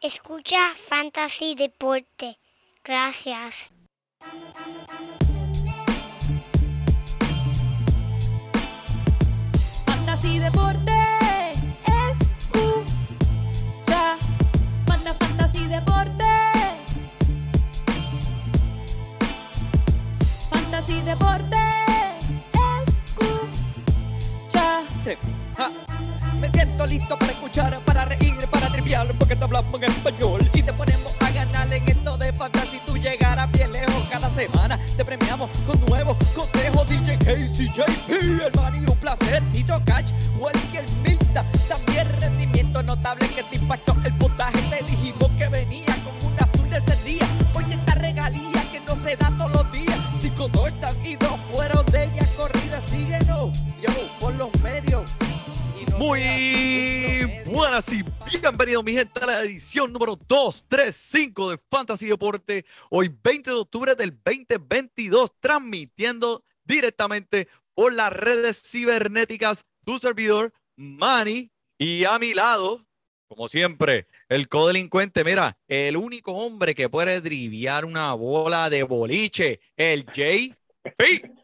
Escucha Fantasy Deporte. Gracias. Fantasy Deporte. Escucha. Manda Fantasy Deporte. Fantasy Deporte. Escucha. Sí. Me siento listo para escuchar, para reír, para triviar, porque te hablamos en español y te ponemos a ganar en esto de fantasy. Tú llegarás bien lejos cada semana. Te premiamos con nuevos consejos. DJ Casey, JP, hermano, y un placer. Tito Catch, Walker Milta. Bienvenidos mi gente a la edición número 235 de Fantasy Deporte. Hoy 20 de octubre del 2022, transmitiendo directamente por las redes cibernéticas tu servidor Manny y a mi lado, como siempre, el codelincuente, mira, el único hombre que puede driviar una bola de boliche, el JP.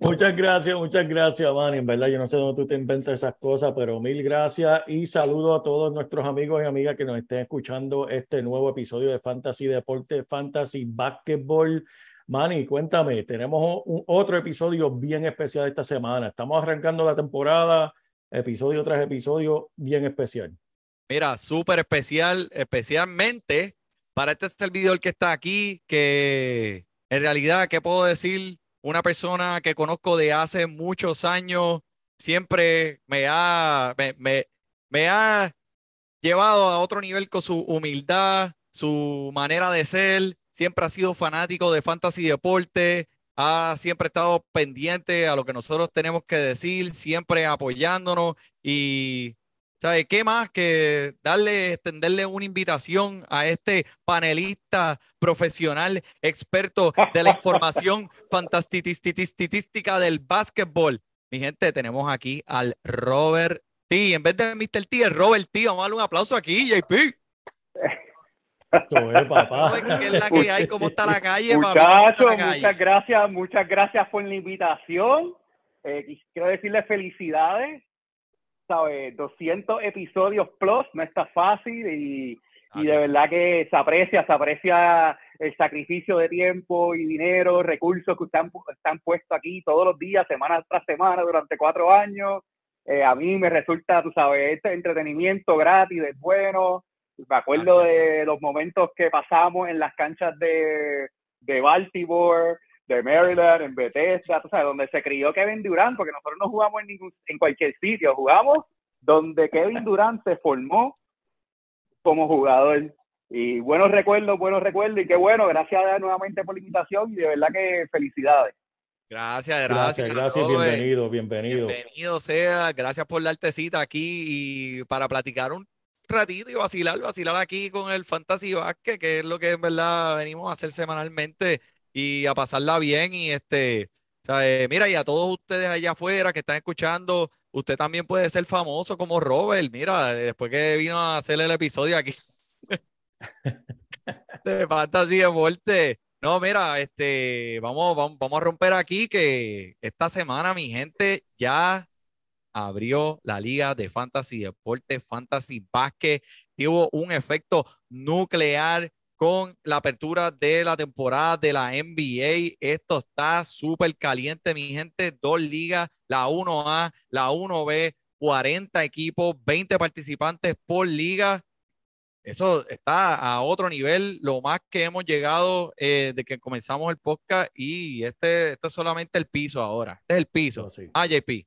Muchas gracias, muchas gracias, Manny. En verdad, yo no sé dónde tú te inventas esas cosas, pero mil gracias y saludo a todos nuestros amigos y amigas que nos estén escuchando este nuevo episodio de Fantasy Deporte, Fantasy Basketball. Manny, cuéntame, tenemos otro episodio bien especial esta semana. Estamos arrancando la temporada, episodio tras episodio, bien especial. Mira, súper especial, especialmente para este servidor que está aquí, que en realidad, ¿qué puedo decir? Una persona que conozco de hace muchos años, siempre me ha, me, ha llevado a otro nivel con su humildad, su manera de ser, siempre ha sido fanático de fantasy deporte, ha siempre estado pendiente a lo que nosotros tenemos que decir, siempre apoyándonos. Y ¿Sabe qué más que darle, extenderle una invitación a este panelista profesional, experto de la información fantastitística del básquetbol? Mi gente, tenemos aquí al Robert T. En vez de Mr. T, el Robert T. Vamos a darle un aplauso aquí, JP. Esto es, papá. ¿Sabes qué es la que hay? ¿Cómo está la calle, Muchachos, muchas gracias, muchas gracias por la invitación. Eh, quiero decirles felicidades. ¿Sabes? 200 episodios plus, no está fácil y, y de verdad que se aprecia, se aprecia el sacrificio de tiempo y dinero, recursos que están, están puestos aquí todos los días, semana tras semana, durante cuatro años. Eh, a mí me resulta, tú sabes, este entretenimiento gratis, es bueno. Me acuerdo de los momentos que pasamos en las canchas de, de Baltimore, de Maryland, en Bethesda, tú sabes, donde se crió Kevin Durant, porque nosotros no jugamos en, ningún, en cualquier sitio, jugamos donde Kevin Durant se formó como jugador. Y buenos recuerdos, buenos recuerdos, y qué bueno, gracias nuevamente por la invitación y de verdad que felicidades. Gracias, gracias. Gracias, bienvenido, bienvenido. Bienvenido sea, gracias por darte cita aquí y para platicar un ratito y vacilar, vacilar aquí con el Fantasy Basket, que es lo que en verdad venimos a hacer semanalmente y a pasarla bien y este, mira, y a todos ustedes allá afuera que están escuchando, usted también puede ser famoso como Robert, mira, después que vino a hacer el episodio aquí de Fantasy Deporte. No, mira, este, vamos, vamos, vamos a romper aquí que esta semana mi gente ya abrió la liga de Fantasy Deporte, Fantasy Basket. Tuvo un efecto nuclear con la apertura de la temporada de la NBA. Esto está súper caliente, mi gente. Dos ligas, la 1A, la 1B, 40 equipos, 20 participantes por liga. Eso está a otro nivel, lo más que hemos llegado eh, de que comenzamos el podcast y este, este es solamente el piso ahora. Este es el piso. No, sí. Ah, JP.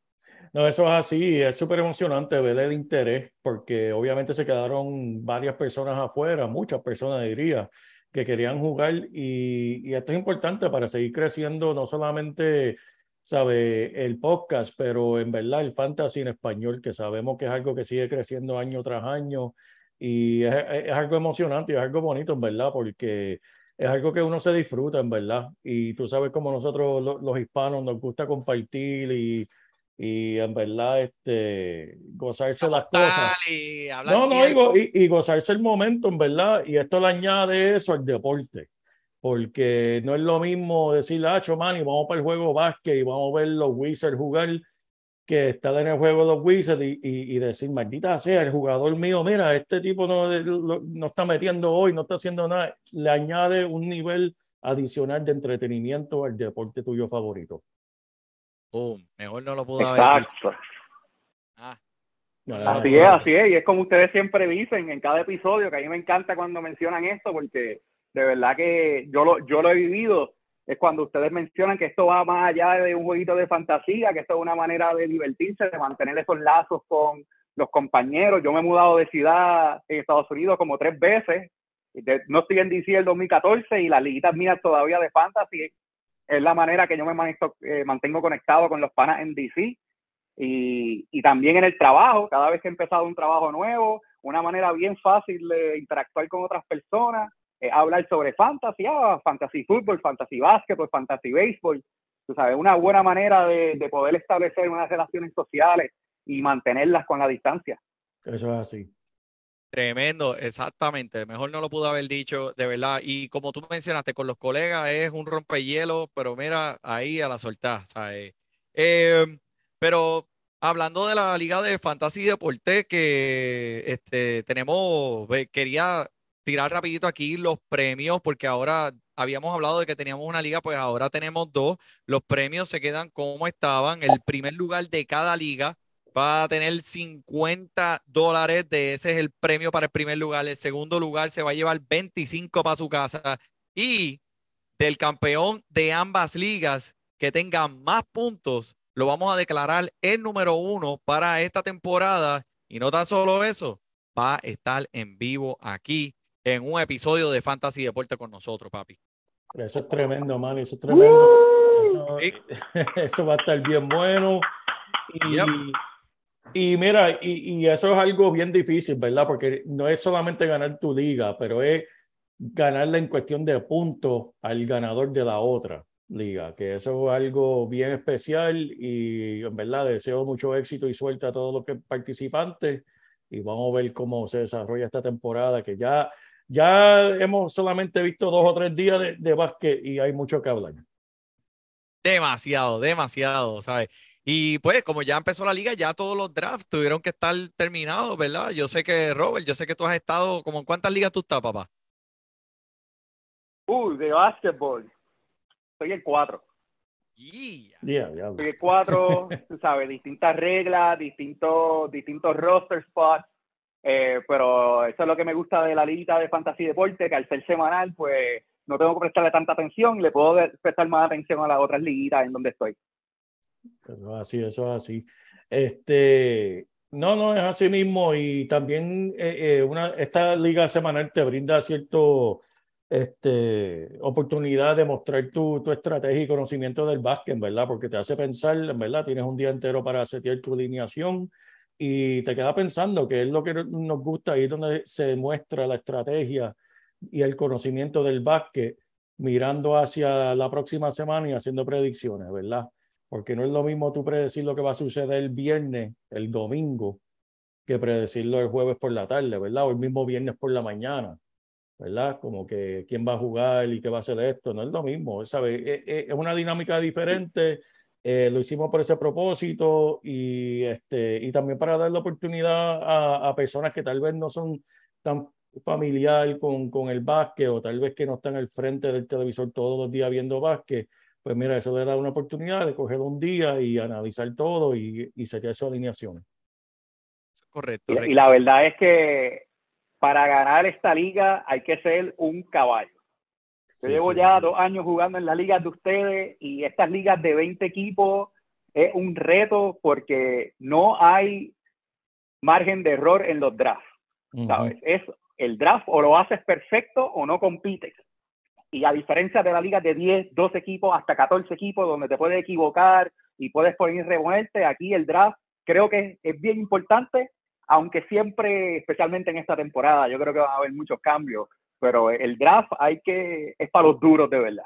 No, eso es así, es súper emocionante ver el interés, porque obviamente se quedaron varias personas afuera, muchas personas diría, que querían jugar y, y esto es importante para seguir creciendo, no solamente, sabe, el podcast, pero en verdad el fantasy en español, que sabemos que es algo que sigue creciendo año tras año y es, es algo emocionante y es algo bonito, en verdad, porque es algo que uno se disfruta, en verdad, y tú sabes como nosotros lo- los hispanos nos gusta compartir y y en verdad este, gozarse las cosas. y No, no, bien. y, y, gozarse el momento, en verdad, y esto le añade eso al deporte, porque no es lo mismo decirle, ah, man, y vamos para el juego básquet y vamos a ver los Wizards jugar, que estar en el juego de los Wizards y, y, y decir, maldita sea, el jugador mío, mira, este tipo no, lo- no está metiendo hoy, no está haciendo nada, le añade un nivel adicional de entretenimiento al deporte tuyo favorito. Boom, mejor no lo pudo haber. Exacto. Ah, Así es, así es, y es como ustedes siempre dicen en cada episodio, que a mí me encanta cuando mencionan esto, porque de verdad que yo lo, yo lo he vivido, es cuando ustedes mencionan que esto va más allá de un jueguito de fantasía, que esto es una manera de divertirse, de mantener esos lazos con los compañeros. Yo me he mudado de ciudad en Estados Unidos como tres veces, De- no estoy en DC del 2014 y las liguitas mías todavía de fantasy es la manera que yo me manejo- eh, mantengo conectado con los panas en DC y, y también en el trabajo, cada vez que he empezado un trabajo nuevo, una manera bien fácil de interactuar con otras personas, es hablar sobre fantasy, ah, fantasy fútbol, fantasy básquetbol, fantasy béisbol, tú sabes, una buena manera de, de poder establecer unas relaciones sociales y mantenerlas con la distancia. Eso es así. Tremendo, exactamente. Mejor no lo pudo haber dicho, de verdad. Y como tú mencionaste, con los colegas es un rompehielo, pero mira, ahí a la soltada, ¿sabes? Eh, pero hablando de la Liga de Fantasy Deporte, que este, tenemos, quería tirar rapidito aquí los premios, porque ahora habíamos hablado de que teníamos una liga, pues ahora tenemos dos. Los premios se quedan como estaban. El primer lugar de cada liga va a tener 50 dólares, de ese es el premio para el primer lugar. El segundo lugar se va a llevar 25 para su casa. Y del campeón de ambas ligas que tenga más puntos, lo vamos a declarar el número uno para esta temporada. Y no tan solo eso, va a estar en vivo aquí en un episodio de Fantasy Deporte con nosotros, papi. Eso es tremendo, man. Eso es tremendo. Eso, eso va a estar bien bueno. Y, Yep. Y mira, y, eso es algo bien difícil, ¿verdad? Porque no es solamente ganar tu liga, pero es ganarla en cuestión de puntos al ganador de la otra liga, que eso es algo bien especial y en verdad deseo mucho éxito y suerte a todos los participantes y vamos a ver cómo se desarrolla esta temporada, que ya, ya hemos solamente visto dos o tres días de, de básquet y hay mucho que hablar. Demasiado, demasiado, ¿sabes? Y pues como ya empezó la liga, ya todos los drafts tuvieron que estar terminados, ¿verdad? Yo sé que, Robert, yo sé que tú has estado, como en cuántas ligas tú estás, papá? Uh, de básquetbol. Estoy en cuatro. Yeah. Yeah, yeah. Estoy en cuatro, tú sabes, distintas reglas, distintos, distintos roster spots. eh, pero eso es lo que me gusta de la liguita de Fantasy Deporte, que al ser semanal, pues no tengo que prestarle tanta atención, le puedo prestar más atención a las otras liguitas en donde estoy. Eso es así, eso es así. Este, no, no, es así mismo. Y también eh, eh, una, esta liga semanal te brinda cierto este, oportunidad de mostrar tu, tu estrategia y conocimiento del básquet, ¿verdad? Porque te hace pensar, en verdad, tienes un día entero para setear tu alineación y te queda pensando que es lo que nos gusta, es donde se muestra la estrategia y el conocimiento del básquet, mirando hacia la próxima semana y haciendo predicciones, ¿verdad? Porque no es lo mismo tú predecir lo que va a suceder el viernes, el domingo, que predecirlo el jueves por la tarde, ¿verdad? O el mismo viernes por la mañana, ¿verdad? Como que quién va a jugar y qué va a hacer esto, no es lo mismo, ¿sabes? Es, es- es una dinámica diferente, eh, lo hicimos por ese propósito y, este, y también para dar la oportunidad a, a personas que tal vez no son tan familiar con, con el básquet o tal vez que no están al frente del televisor todos los días viendo básquet, pues mira, eso le da una oportunidad de coger un día y analizar todo y, y setear su alineación. Correcto. Y, la verdad es que para ganar esta liga hay que ser un caballo. Yo Sí, llevo sí. ya dos años jugando en las ligas de ustedes y estas ligas de 20 equipos es un reto porque no hay margen de error en los drafts. ¿sabes? Es el draft o lo haces perfecto o no compites. Y a diferencia de la liga de 10, 12 equipos, hasta 14 equipos, donde te puedes equivocar y puedes poner y reponerte, aquí el draft creo que es, es bien importante, aunque siempre, especialmente en esta temporada, yo creo que va a haber muchos cambios, pero el draft hay que, es para los duros de verdad.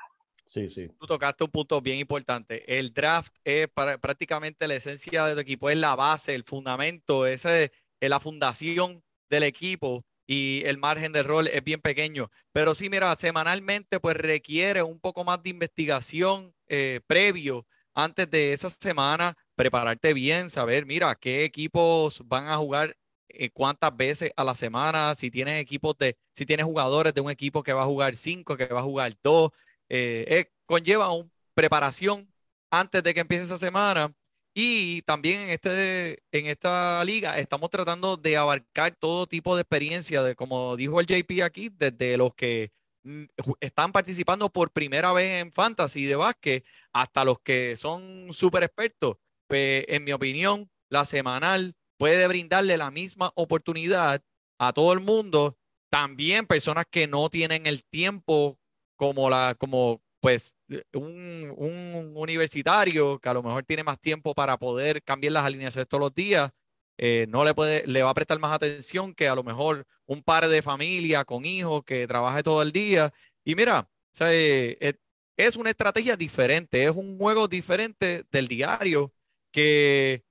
Sí, sí. Tú tocaste un punto bien importante. El draft es para- prácticamente la esencia de tu equipo, es la base, el fundamento, ese es la fundación del equipo y el margen de error es bien pequeño. Pero sí, mira, semanalmente pues requiere un poco más de investigación eh, previo antes de esa semana, prepararte bien, saber, mira, qué equipos van a jugar eh, cuántas veces a la semana, si tienes equipos de, si tienes jugadores de un equipo que va a jugar cinco, que va a jugar dos, eh, conlleva una preparación antes de que empiece esa semana. Y también en, este, en esta liga estamos tratando de abarcar todo tipo de experiencia, de, como dijo el JP aquí, desde los que mm, están participando por primera vez en fantasy de básquet hasta los que son súper expertos. Pues, en mi opinión, la semanal puede brindarle la misma oportunidad a todo el mundo. También personas que no tienen el tiempo como la, como pues eh, un, un universitario que a lo mejor tiene más tiempo para poder cambiar las alineaciones todos los días, eh, no le puede, le va a prestar más atención que a lo mejor un par de familia con hijos que trabaje todo el día. Y mira, eh, es una estrategia diferente, es un juego diferente del diario que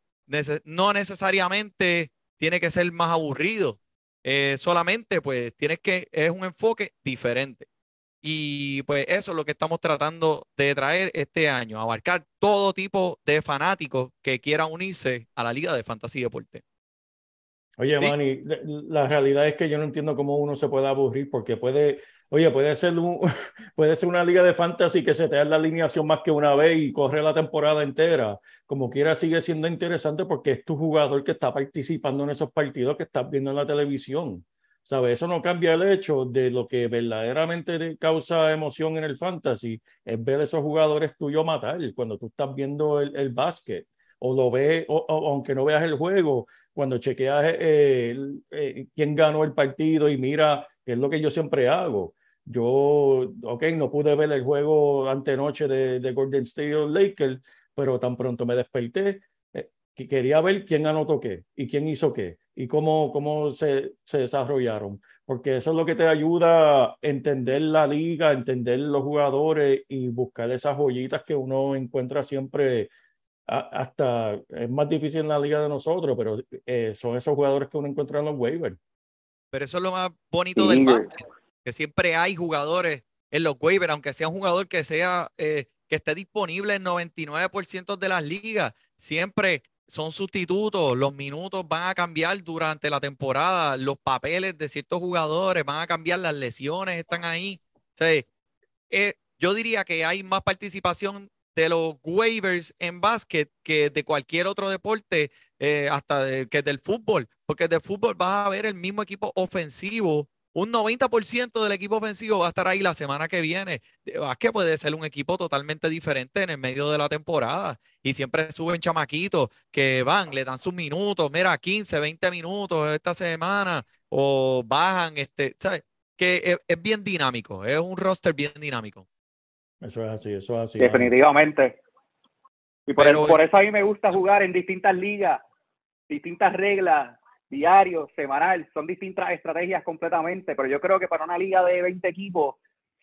no necesariamente tiene que ser más aburrido. solamente pues tienes que, es un enfoque diferente. Y pues eso es lo que estamos tratando de traer este año, abarcar todo tipo de fanáticos que quieran unirse a la Liga de Fantasy Deporte. Oye, Sí. Manny, la- la realidad es que yo no entiendo cómo uno se puede aburrir porque puede, oye, puede ser un, puede ser una liga de fantasy que se te da la alineación más que una vez y corre la temporada entera. Como quiera sigue siendo interesante porque es tu jugador que está participando en esos partidos que estás viendo en la televisión. ¿Sabes? Eso no cambia el hecho de lo que verdaderamente te causa emoción en el fantasy, es ver esos jugadores tuyos matar cuando tú estás viendo el, el básquet o lo ves, o- o- aunque no veas el juego, cuando chequeas eh, eh, quién ganó el partido y mira, que es lo que yo siempre hago. Yo, ok, no pude ver el juego antenoche de, de Golden State Lakers, pero tan pronto me desperté, que quería ver quién anotó qué y quién hizo qué y cómo, cómo se, se desarrollaron. Porque eso es lo que te ayuda a entender la liga, entender los jugadores y buscar esas joyitas que uno encuentra siempre a- hasta es más difícil en la liga de nosotros, pero eh, son esos jugadores que uno encuentra en los waivers. Pero eso es lo más bonito Sí, del básquet, que siempre hay jugadores en los waivers, aunque sea un jugador que sea eh, que esté disponible en 99% de las ligas, siempre son sustitutos, los minutos van a cambiar durante la temporada, los papeles de ciertos jugadores van a cambiar, las lesiones están ahí. Eh, yo diría que hay más participación de los waivers en básquet que de cualquier otro deporte, eh, hasta que del fútbol, porque de fútbol vas a ver el mismo equipo ofensivo. Un 90% del equipo ofensivo va a estar ahí la semana que viene. Básquet puede ser un equipo totalmente diferente en el medio de la temporada. Y siempre suben chamaquitos que van, le dan sus minutos, mira, 15, 20 minutos esta semana, o bajan, este, ¿sabes? Que es, es bien dinámico, es un roster bien dinámico. Eso es así, eso es así. Definitivamente. Y por, Pero- el- por eso a mí me gusta jugar en distintas ligas, distintas reglas, diarios, semanal, son distintas estrategias completamente, pero yo creo que para una liga de 20 equipos,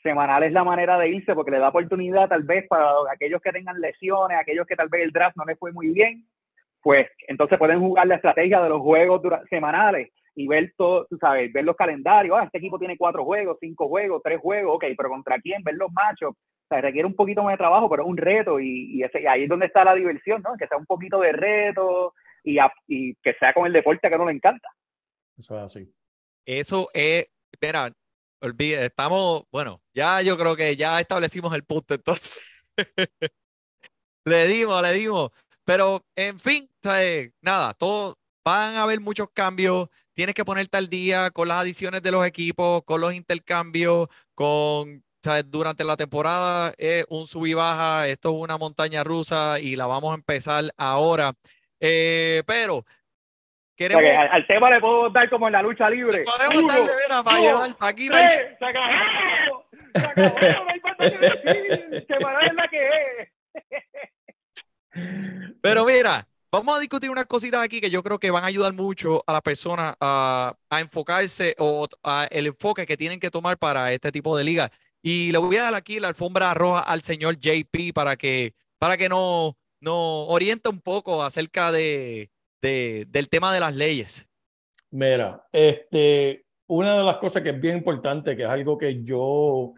semanal es la manera de irse porque le da oportunidad tal vez para aquellos que tengan lesiones, aquellos que tal vez el draft no les fue muy bien, pues entonces pueden jugar la estrategia de los juegos semanales y ver todo, tú sabes, ver los calendarios, ah, este equipo tiene cuatro juegos, cinco juegos, tres juegos, ok, pero contra quién, ver los machos, o sea, requiere un poquito más de trabajo, pero es un reto y, y ahí es donde está la diversión, ¿no? Que sea un poquito de reto y, a- y que sea con el deporte que a uno le encanta. Eso es así. Eso es, espera, olvide, estamos, bueno, ya yo creo que ya establecimos el punto, entonces. Le dimos, le dimos. Pero, en fin, ¿sabes? nada, todo, van a haber muchos cambios. Tienes que ponerte al día con las adiciones de los equipos, con los intercambios, con, ¿sabes? Durante la temporada es un sub y baja, esto es una montaña rusa y la vamos a empezar ahora. Eh, pero O sea, al, al tema le puedo dar como en la lucha libre. Podemos Uno, darle, mira, para llevar, para aquí, para se acabó, se acabó, no hay más nada que decir, semanal es la que es. Pero mira, vamos a discutir unas cositas aquí que yo creo que van a ayudar mucho a las personas a, a enfocarse o a el enfoque que tienen que tomar para este tipo de liga. Y le voy a dar aquí la alfombra roja al señor JP para que, para que nos, nos oriente un poco acerca de- del tema de las leyes. Mira, este, una de las cosas que es bien importante, que es algo que yo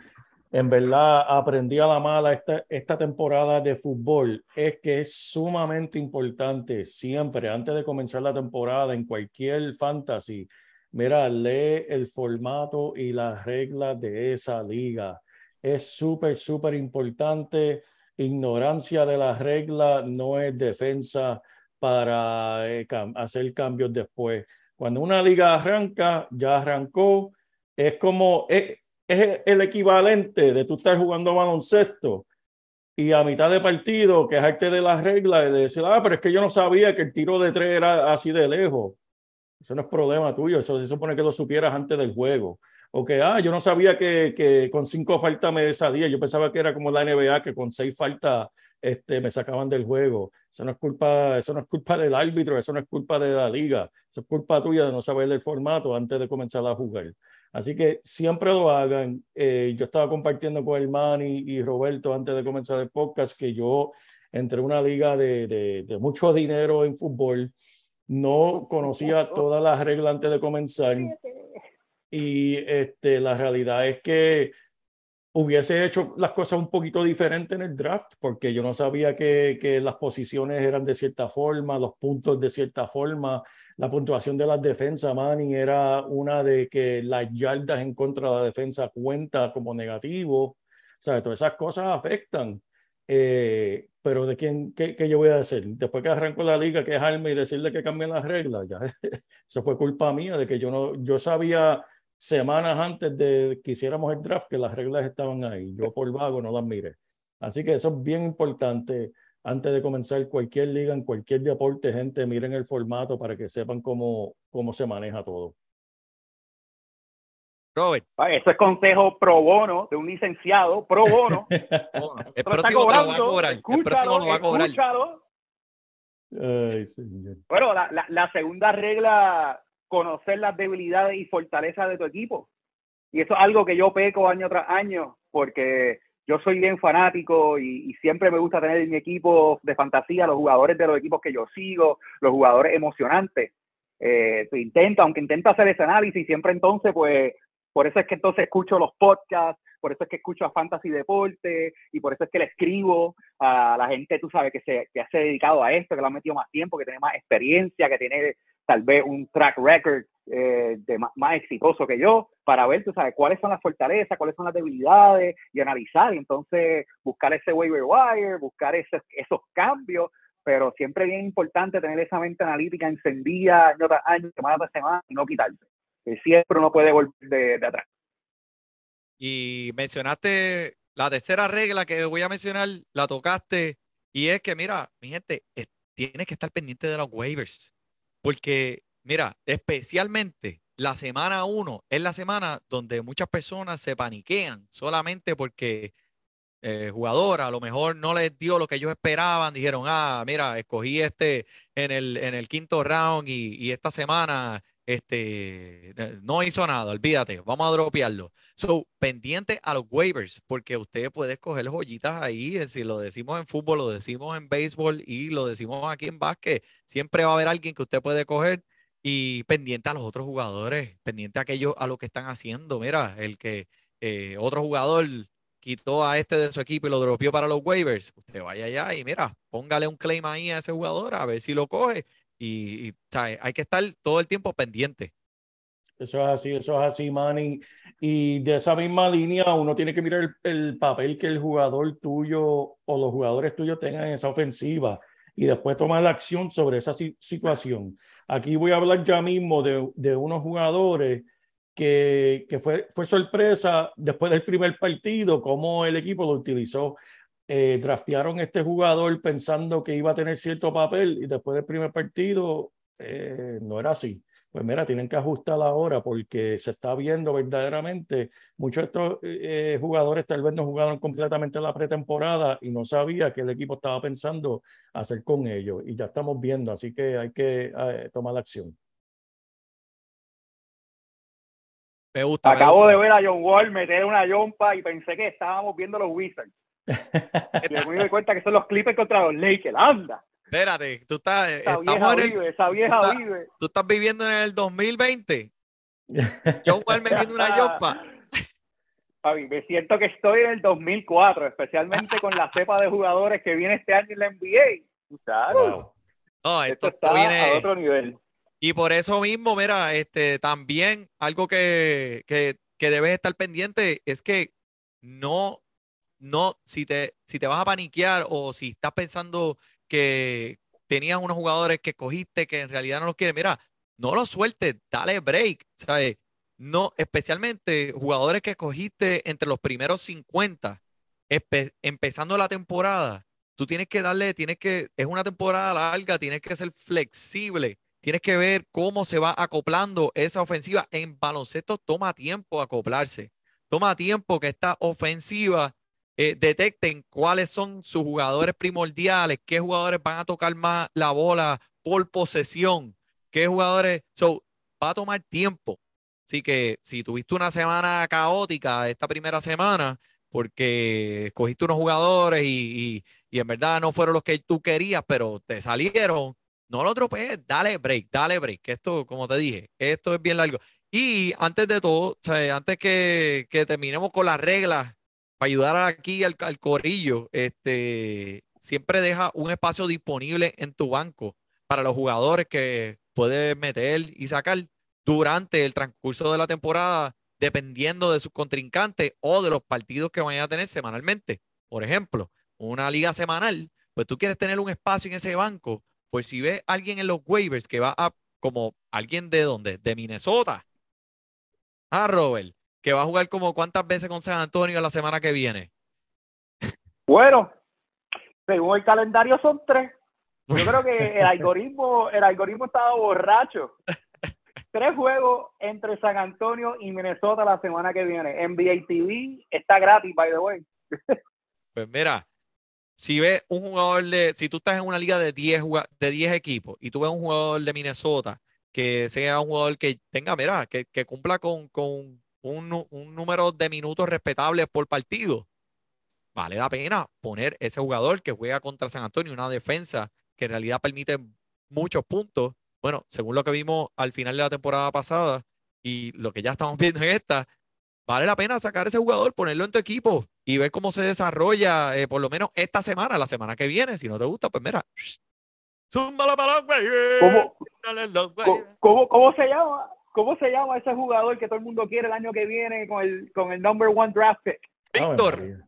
en verdad aprendí a la mala esta, esta temporada de fútbol, es que es sumamente importante siempre, antes de comenzar la temporada en cualquier fantasy, mira, lee el formato y las reglas de esa liga. Es súper, súper importante. Ignorancia de las reglas no es defensa para eh, cam- hacer cambios después. Cuando una liga arranca, ya arrancó, es como, es, es el equivalente de tú estar jugando baloncesto y a mitad de partido quejarte de las reglas y de decir, ah, pero es que yo no sabía que el tiro de tres era así de lejos. Eso no es problema tuyo, eso se supone que lo supieras antes del juego. O que, ah, yo no sabía que, que con cinco faltas me deshalía, yo pensaba que era como la NBA, que con seis faltas este, me sacaban del juego. Eso no es culpa, eso no es culpa del árbitro, eso no es culpa de la liga, eso es culpa tuya de no saber el formato antes de comenzar a jugar. Así que siempre lo hagan. Eh, yo estaba compartiendo con el Manny y Roberto antes de comenzar el podcast que yo entré a una liga de, de, de mucho dinero en fútbol. No conocía todas las reglas antes de comenzar. Y este, la realidad es que hubiese hecho las cosas un poquito diferente en el draft, porque yo no sabía que, que las posiciones eran de cierta forma, los puntos de cierta forma, la puntuación de las defensas, Manning, era una de que las yardas en contra de la defensa cuenta como negativo. O sea, todas esas cosas afectan. Eh, pero de quién, qué, qué yo voy a hacer? Después que arranco la liga, quejarme y decirle que cambien las reglas, ya, eso fue culpa mía de que yo no, yo sabía semanas antes de que hiciéramos el draft que las reglas estaban ahí. Yo por vago no las miré. Así que eso es bien importante antes de comenzar cualquier liga, en cualquier deporte, gente, miren el formato para que sepan cómo, cómo se maneja todo. Robert, Eso es consejo pro bono de un licenciado pro bono. el próximo lo va a cobrar. El próximo lo va a cobrar. Ay, señor. Bueno, la, la, la segunda regla, conocer las debilidades y fortalezas de tu equipo. Y eso es algo que yo peco año tras año, porque yo soy bien fanático y, siempre me gusta tener en mi equipo de fantasía los jugadores de los equipos que yo sigo, los jugadores emocionantes. Eh, aunque intento hacer ese análisis, siempre entonces, pues, por eso es que entonces escucho los podcasts, por eso es que escucho a Fantasy Deporte y por eso es que le escribo a la gente, tú sabes, que se, que se ha dedicado a esto, que le ha metido más tiempo, que tiene más experiencia, que tiene tal vez un track record eh, de más, exitoso que yo, para ver, tú sabes, cuáles son las fortalezas, cuáles son las debilidades y analizar, y entonces buscar ese waiver wire, buscar esos, esos cambios, pero siempre bien importante tener esa mente analítica encendida año tras año, semana tras semana, y no quitarse. Que siempre uno puede volver de, de atrás. Y mencionaste la tercera regla que voy a mencionar, la tocaste, y es que, mira, mi gente, es- tienes que estar pendiente de los waivers, porque, mira, especialmente la semana uno es la semana donde muchas personas se paniquean solamente porque el jugador a lo mejor no les dio lo que ellos esperaban, dijeron, ah, mira, escogí este en el, en el quinto round y esta semana este, no hizo nada, olvídate, vamos a dropearlo. So, pendiente a los waivers, porque usted puede escoger joyitas ahí, eh, si lo decimos en fútbol, lo decimos en béisbol y lo decimos aquí en básquet, siempre va a haber alguien que usted puede coger y pendiente a los otros jugadores, pendiente a aquellos, a lo que están haciendo. Mira, el que eh, otro jugador quitó a este de su equipo y lo dropeó para los waivers, usted vaya allá y mira, póngale un claim ahí a ese jugador a ver si lo coge y, y, ¿sabe? hay que estar todo el tiempo pendiente. Eso es así, eso es así, Manny. Y de esa misma línea, uno tiene que mirar el, el, papel que el jugador tuyo o los jugadores tuyos tengan en esa ofensiva y después tomar la acción sobre esa situación. Aquí voy a hablar ya mismo de, de unos jugadores que, que fue, fue sorpresa después del primer partido, cómo el equipo lo utilizó. Eh, draftearon este jugador pensando que iba a tener cierto papel y después del primer partido eh, no era así. Pues mira, tienen que ajustar ahora porque se está viendo verdaderamente. Muchos de estos eh, jugadores tal vez no jugaron completamente la pretemporada y no sabía que el equipo estaba pensando hacer con ellos. Y ya estamos viendo, así que hay que eh, tomar la acción. Me gusta. me Acabo gusta. de ver a John Wall meter una yompa y pensé que estábamos viendo los Wizards. Me di cuenta que son los Clippers contra los Lakers. ¡Anda! Espérate, tú estás, Esa vieja en el, vive, esa vieja está- vive. tú estás viviendo en el 2020. John Wall metiendo una yopa. Papi, me siento que estoy en el 2004, especialmente con la cepa de jugadores que viene este año en la NBA. Tú sabes, Wow. No, esto esto, está viene. a otro nivel. Y por eso mismo, mira, este, también algo que, que, que debes estar pendiente es que no, no, si te, si te vas a paniquear o si estás pensando que tenías unos jugadores que cogiste que en realidad no los quieres, mira, no los sueltes, dale break, ¿sabes? No, especialmente jugadores que cogiste entre los primeros 50, espe- empezando la temporada, tú tienes que darle, tienes que, es una temporada larga, tienes que ser flexible. Tienes que ver cómo se va acoplando esa ofensiva. En baloncesto toma tiempo acoplarse. Toma tiempo que esta ofensiva eh, detecten cuáles son sus jugadores primordiales, qué jugadores van a tocar más la bola por posesión, qué jugadores. So, va a tomar tiempo. Así que si tuviste una semana caótica esta primera semana, porque escogiste unos jugadores y, y- y en verdad no fueron los que tú querías, pero te salieron, no lo tropees, dale break, dale break, que esto, como te dije, esto es bien largo. Y antes de todo, o sea, antes que, que terminemos con las reglas, para ayudar aquí al, al este, siempre deja un espacio disponible en tu banco para los jugadores que puedes meter y sacar durante el transcurso de la temporada, dependiendo de sus contrincantes o de los partidos que vayan a tener semanalmente. Por ejemplo, una liga semanal, pues tú quieres tener un espacio en ese banco, pues si ves a alguien en los waivers que va a, como alguien de dónde, de Minnesota, ah, Robert, que va a jugar como cuántas veces con San Antonio la semana que viene. Bueno, según el calendario son tres. Yo creo que el algoritmo, el algoritmo estaba borracho. Tres juegos entre San Antonio y Minnesota la semana que viene. NBA TV está gratis, by the way. Pues mira, si ves un jugador de, si tú estás en una liga de 10, juga- de 10 equipos y tú ves un jugador de Minnesota que sea un jugador que tenga, mira, que, que cumpla con, con un, un número de minutos respetables por partido, vale la pena poner ese jugador que juega contra San Antonio, una defensa que en realidad permite muchos puntos. Bueno, según lo que vimos al final de la temporada pasada y lo que ya estamos viendo en esta, vale la pena sacar ese jugador, ponerlo en tu equipo y ver cómo se desarrolla, eh, por lo menos esta semana, la semana que viene. Si no te gusta, pues mira, ¿Cómo, cómo, cómo se llama? ¿Cómo se llama ese jugador que todo el mundo quiere el año que viene con el, con el number one draft pick? Ave Víctor.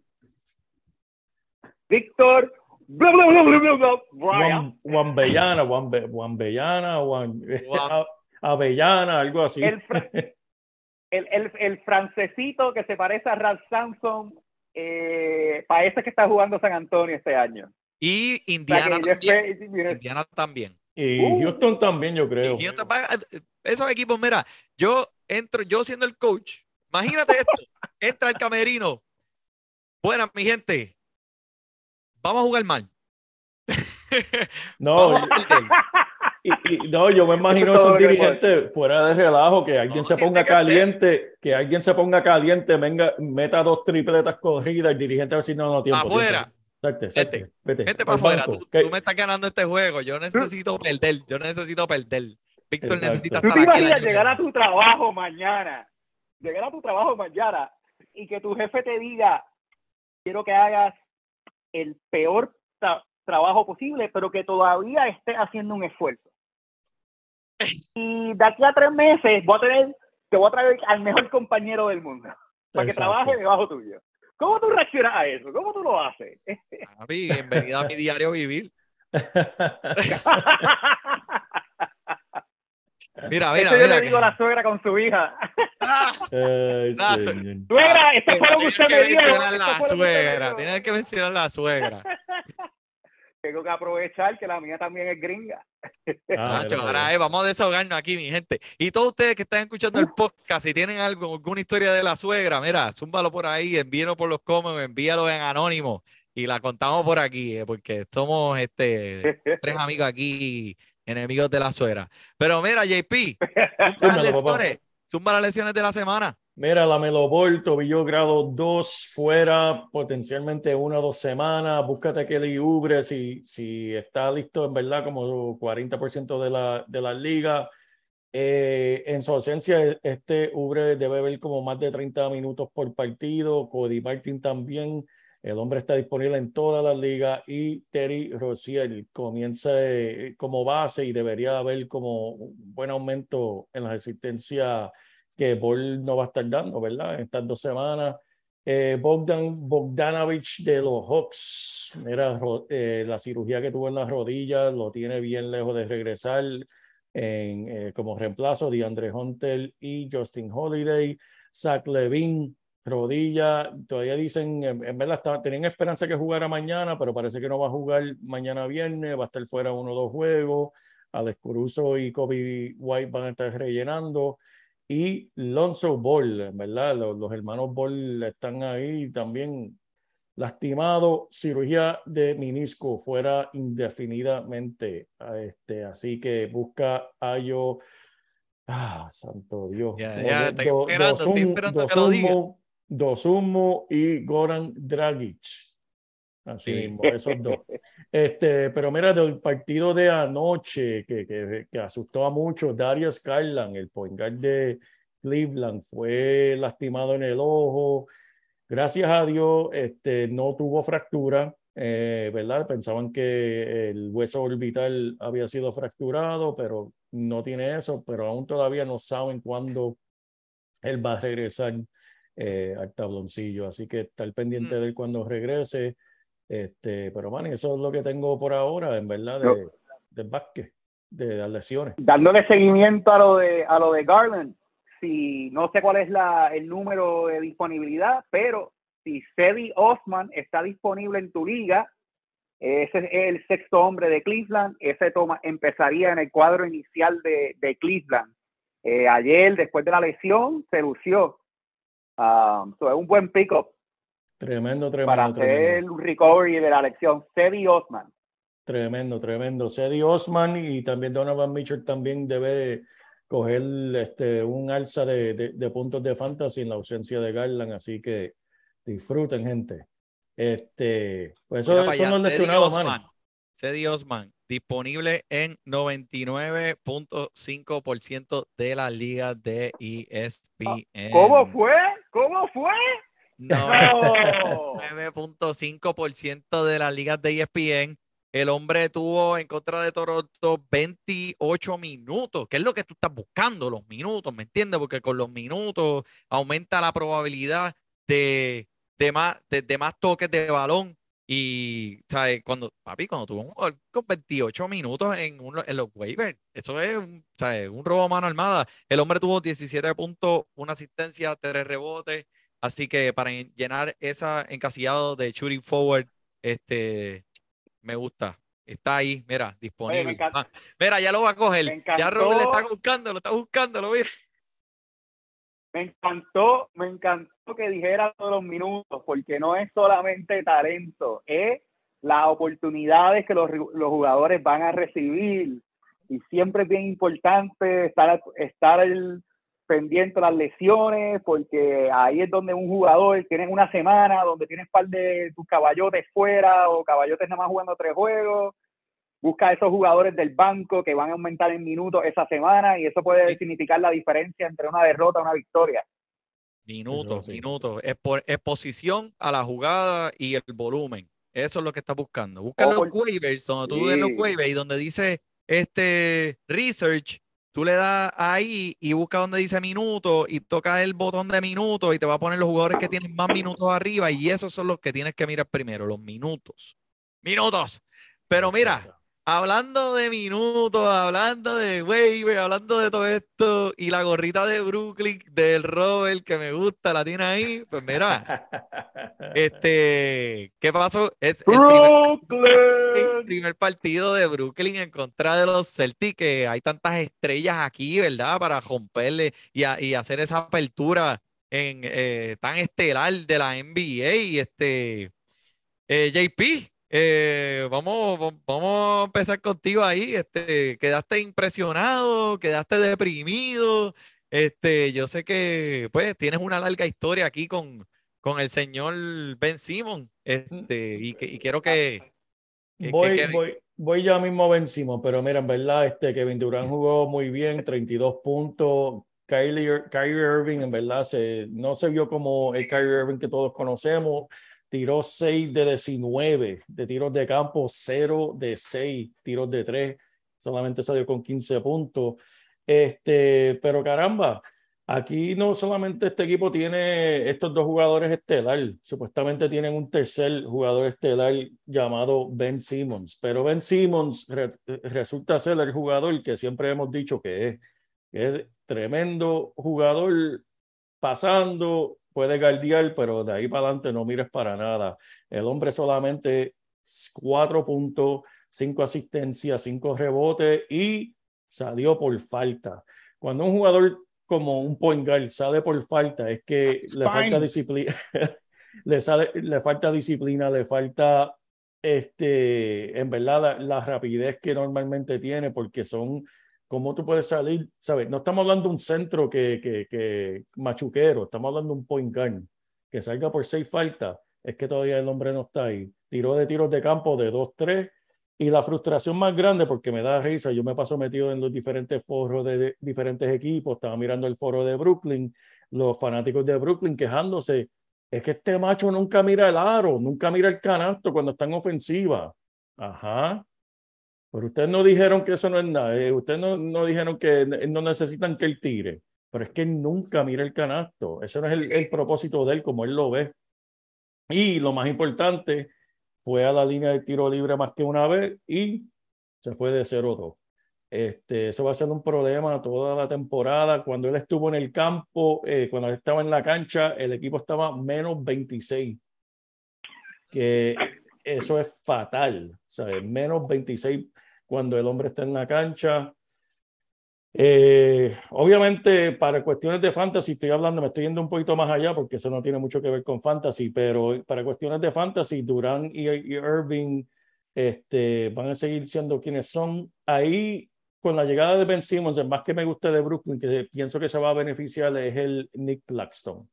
Víctor bla, bla, bla, bla, bla, bla, Bryan. Juan- Juanbe- Juanbellana, Juan, Juan- A- Avellana, algo así. El, fra- el, el, el francesito que se parece a Ralph Sampson eh, parece que está jugando San Antonio este año. y O sea, Indiana también. Indiana también. Y Uh. Houston también, yo creo. Y Houston va- esos equipos, mira, yo entro, yo siendo el coach, imagínate esto, entra el camerino. Buenas, mi gente, vamos a jugar mal. No, y, y- no, yo me imagino esos que dirigentes fuera de relajo, que alguien No, se ponga que ser. caliente, que alguien se ponga caliente, venga, meta dos tripletas corridas, el dirigente va a decir, no, no, tiempo. Afuera. tiempo. Salte, salte, Vete. vete, para afuera, tú, tú me estás ganando este juego, yo necesito perder, yo necesito perder. Víctor Exacto. necesita ¿Tú estar te aquí el imaginas llegar a tu trabajo mañana? Llegar a tu trabajo mañana y que tu jefe te diga, quiero que hagas el peor tra- trabajo posible, pero que todavía estés haciendo un esfuerzo. Y de aquí a tres meses voy a tener, te voy a traer al mejor compañero del mundo para que trabaje debajo tuyo. ¿Cómo tú reaccionas a eso? ¿Cómo tú lo haces? Papi, bienvenida a mi diario vivir. Mira, mira, Eso yo mira. le que- digo a la suegra con su hija. ¡Ah! Ay, Nacho. señor. Suegra, esto fue lo que Tienes usted que me dijo. mencionar la lo que usted me suegra, tienes que mencionar la suegra. Tengo que aprovechar que la mía también es gringa. Ah, Nacho, ahora eh, vamos a desahogarnos aquí, mi gente. Y todos ustedes que están escuchando el podcast, si tienen algo, alguna historia de la suegra, mira, zúmbalo por ahí, envíenlo por los comments, envíalo en anónimo y la contamos por aquí, eh, porque somos este tres amigos aquí, enemigos de la suegra. Pero mira, JP, Zumba las lesiones de la semana. Mira, la Melo Ball, tobillo grado 2, fuera potencialmente una o dos semanas. Búscate Kelly Ubre si, si está listo, en verdad, como 40% de la, de la liga. Eh, en su ausencia, este Ubre debe ver como más de 30 minutos por partido. Cody Martin también. El hombre está disponible en todas las ligas y Terry Rozier comienza eh, como base y debería haber como un buen aumento en la asistencia que Ball no va a estar dando, ¿verdad? En estas dos semanas. Eh, Bogdan Bogdanovich de los Hawks, mira, eh, la cirugía que tuvo en las rodillas lo tiene bien lejos de regresar en, eh, como reemplazo de Andre Hunter y Justin Holiday. Zach Levine, rodilla, todavía dicen, en, en verdad está- tenían esperanza que jugara mañana, pero parece que no va a jugar mañana viernes, va a estar fuera uno o dos juegos. Alex Caruso y Kobe White van a estar rellenando. Y Lonzo Ball, ¿verdad? Los, los hermanos Ball están ahí también lastimados, cirugía de menisco fuera indefinidamente. Ah, Este, así que busca a yo. Ah, santo Dios. Ya, ya, estoy esperando, estoy Dosunmu- esperando que lo diga. Dosunmu y Goran Dragic. Así Sí. mismo, esos dos. Este, pero mira, del partido de anoche que, que, que asustó a muchos, Darius Garland, el point guard de Cleveland, fue lastimado en el ojo. Gracias a Dios, este, no tuvo fractura, eh, ¿verdad? Pensaban que el hueso orbital había sido fracturado, pero no tiene eso, pero aún todavía no saben cuándo él va a regresar eh, al tabloncillo. Así que estar pendiente Mm. de él cuando regrese. Este, pero, man, eso es lo que tengo por ahora, en verdad, de, del básquet, de las lesiones. dándole seguimiento a lo de a lo de Garland, si no sé cuál es la, el número de disponibilidad, pero si Cedi Osman está disponible en tu liga, ese es el sexto hombre de Cleveland, ese toma empezaría en el cuadro inicial de, de Cleveland. Eh, ayer, después de la lesión, se lució. Um, so es un buen pick-up Tremendo, para tremendo, hacer tremendo. el recovery de la lesión. Cedi Osman. Tremendo, tremendo. Cedi Osman y también Donovan Mitchell también debe coger este, un alza de, de, de puntos de fantasy en la ausencia de Garland, así que disfruten, gente. Este, pues eso para los allá, Cedi lesionados, mano. Osman. Cedi Osman, disponible en 99.5% de las ligas de ESPN. ¿Cómo fue? ¿Cómo fue? No, No. 9.5% de las ligas de ESPN. El hombre tuvo en contra de Toronto 28 minutos, que es lo que tú estás buscando, los minutos, ¿me entiendes? Porque con los minutos aumenta la probabilidad de, de más, de, de más toques de balón. Y, ¿sabes? Cuando, papi, cuando tuvo un jugador con 28 minutos en, un- en los waivers, eso es un, ¿sabes? un robo a mano armada. El hombre tuvo 17 puntos, una asistencia, tres rebotes. Así que para en- llenar esa encasillado de shooting forward, este, me gusta. Está ahí, mira, disponible. Ah, mira, ya lo va a coger. Ya Robert le está buscando, lo está buscando, lo mira. Me encantó, me encantó que dijera todos los minutos, porque no es solamente talento, es las oportunidades que los, los jugadores van a recibir. Y siempre es bien importante estar, estar el- pendiente las lesiones, porque ahí es donde un jugador tiene una semana, donde tienes par de tus caballotes fuera o caballotes nada más jugando tres juegos. Busca a esos jugadores del banco que van a aumentar en minutos esa semana y eso puede Sí. significar la diferencia entre una derrota y una victoria. Minutos, sí. minutos. Expo- exposición a la jugada y el volumen. Eso es lo que estás buscando. Busca en los waivers, donde tú ves los waivers y donde dice este research, tú le das ahí y busca donde dice minutos y toca el botón de minutos y te va a poner los jugadores que tienen más minutos arriba y esos son los que tienes que mirar primero, los minutos. Minutos. Pero mira, Hablando de minutos, hablando de waiver, hablando de todo esto y la gorrita de Brooklyn del Robert que me gusta, la tiene ahí, pues mira, este, ¿qué pasó? Es el primer, el Brooklyn. primer partido de Brooklyn en contra de los Celtics, que hay tantas estrellas aquí, ¿verdad? Para romperle y, a- y hacer esa apertura en, eh, tan estelar de la NBA y este, eh, JP. Eh, vamos, va- vamos a empezar contigo ahí. Este, ¿quedaste impresionado? ¿Quedaste deprimido? Este, yo sé que pues tienes una larga historia aquí con, con el señor Ben Simon. Este, y, que- y quiero que, que- Voy, que- voy, voy ya mismo a Ben Simmons, pero mira, en verdad, este Kevin Durant jugó muy bien, 32 puntos. Kylie, Kyrie Irving, en verdad, se, no se vio como el Kyrie Irving que todos conocemos. Tiró 6 de 19 de tiros de campo, 0 de 6 tiros de 3. Solamente salió con 15 puntos. Este, pero caramba, Aquí no solamente este equipo tiene estos dos jugadores estelar, supuestamente tienen un tercer jugador estelar llamado Ben Simmons, pero Ben Simmons re- resulta ser el jugador que siempre hemos dicho que es, que es tremendo jugador pasando, puede guardiar, pero de ahí para adelante no mires para nada. El hombre solamente cuatro puntos, cinco asistencias, cinco rebotes y salió por falta. Cuando un jugador como un point guard sale por falta, es que le falta disciplina, le, sale, le falta disciplina, le falta este, en verdad la, la rapidez que normalmente tiene, porque son, como tú puedes salir, ¿sabes? No estamos hablando de un centro que, que, que machuquero, estamos hablando de un point guard que salga por seis faltas, es que todavía el hombre no está ahí. Tiró de tiros de campo de 2-3 y la frustración más grande, porque me da risa, yo me paso metido en los diferentes foros de, de diferentes equipos, estaba mirando el foro de Brooklyn, los fanáticos de Brooklyn quejándose, es que este macho nunca mira el aro, nunca mira el canasto cuando está en ofensiva. Ajá. Pero ustedes no dijeron que eso no es nada, eh, ustedes no, no dijeron que n- no necesitan que él tire, pero es que él nunca mira el canasto, ese no es el, el propósito de él como él lo ve. Y lo más importante, fue a la línea de tiro libre más que una vez y se fue de 0-2. Este, eso va a ser un problema toda la temporada. Cuando él estuvo en el campo, eh, cuando él estaba en la cancha, el equipo estaba menos 26. Que eso es fatal, ¿sabes? Menos 26 cuando el hombre está en la cancha. Eh, obviamente, para cuestiones de fantasy, estoy hablando, me estoy yendo un poquito más allá porque eso no tiene mucho que ver con fantasy, pero para cuestiones de fantasy, Durán y, y Irving este, van a seguir siendo quienes son. Ahí, con la llegada de Ben Simmons, el más que me gusta de Brooklyn, que pienso que se va a beneficiar, es el Nick Claxton.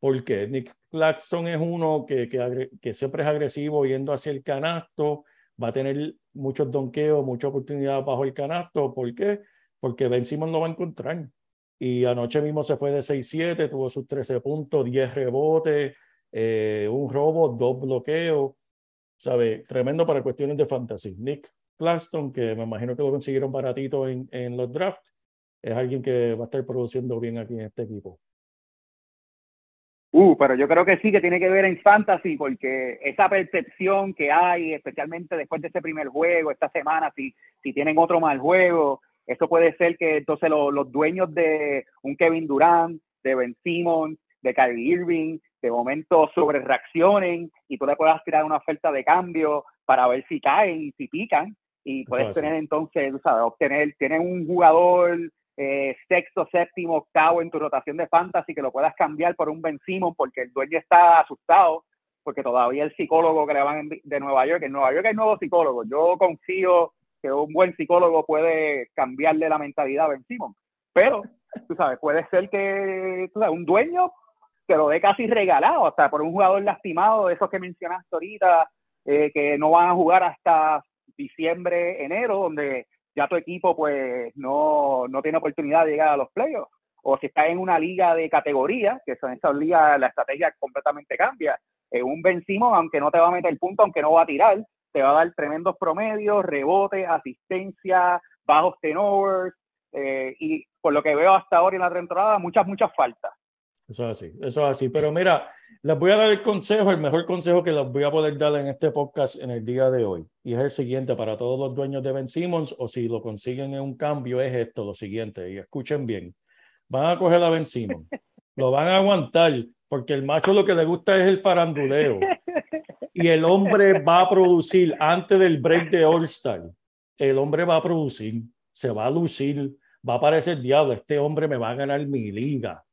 ¿Por qué? Nick Claxton es uno que, que, que siempre es agresivo yendo hacia el canasto, va a tener muchos donkeos, mucha oportunidad bajo el canasto. ¿Por qué? Porque Ben Simmons lo va a encontrar. Y anoche mismo se fue de 6-7, tuvo sus 13 puntos, 10 rebotes, eh, un robo, dos bloqueos. ¿Sabe? Tremendo para cuestiones de fantasy. Nick Claxton, que me imagino que lo consiguieron baratito en, en los drafts, es alguien que va a estar produciendo bien aquí en este equipo. Uh, pero yo creo que sí que tiene que ver en fantasy porque esa percepción que hay, especialmente después de ese primer juego, esta semana, si, si tienen otro mal juego, eso puede ser que entonces lo- los dueños de un Kevin Durant, de Ben Simmons, de Kyrie Irving, de momento sobre reaccionen y tú le puedas tirar una oferta de cambio para ver si caen y si pican y puedes tener entonces, tú sabes, obtener, tienen un jugador eh, sexto, séptimo, octavo en tu rotación de fantasy que lo puedas cambiar por un Ben Simmons porque el dueño está asustado porque todavía el psicólogo que le van de Nueva York, en Nueva York hay nuevos psicólogos, yo confío que un buen psicólogo puede cambiarle la mentalidad a Ben Simmons, pero tú sabes, puede ser que un dueño te lo dé casi regalado, hasta por un jugador lastimado, de esos que mencionaste ahorita, eh, que no van a jugar hasta diciembre, enero, donde ya tu equipo pues no, no tiene oportunidad de llegar a los playoffs. O si estás en una liga de categoría, que son esas ligas, la estrategia completamente cambia. Eh, un Ben Simmons, aunque no te va a meter punto, aunque no va a tirar, te va a dar tremendos promedios, rebotes, asistencia, bajos turnovers, eh, y por lo que veo hasta ahora en la temporada, muchas, muchas faltas. Eso es así, eso es así. Pero mira, les voy a dar el consejo, el mejor consejo que les voy a poder dar en este podcast en el día de hoy. Y es el siguiente para todos los dueños de Ben Simmons, o si lo consiguen en un cambio, es esto, lo siguiente. Y escuchen bien. Van a coger a Ben Simmons, lo van a aguantar, porque el macho lo que le gusta es el faranduleo. Y el hombre va a producir antes del break de All-Star. El hombre va a producir, se va a lucir, va a parecer diablo. Este hombre me va a ganar mi liga.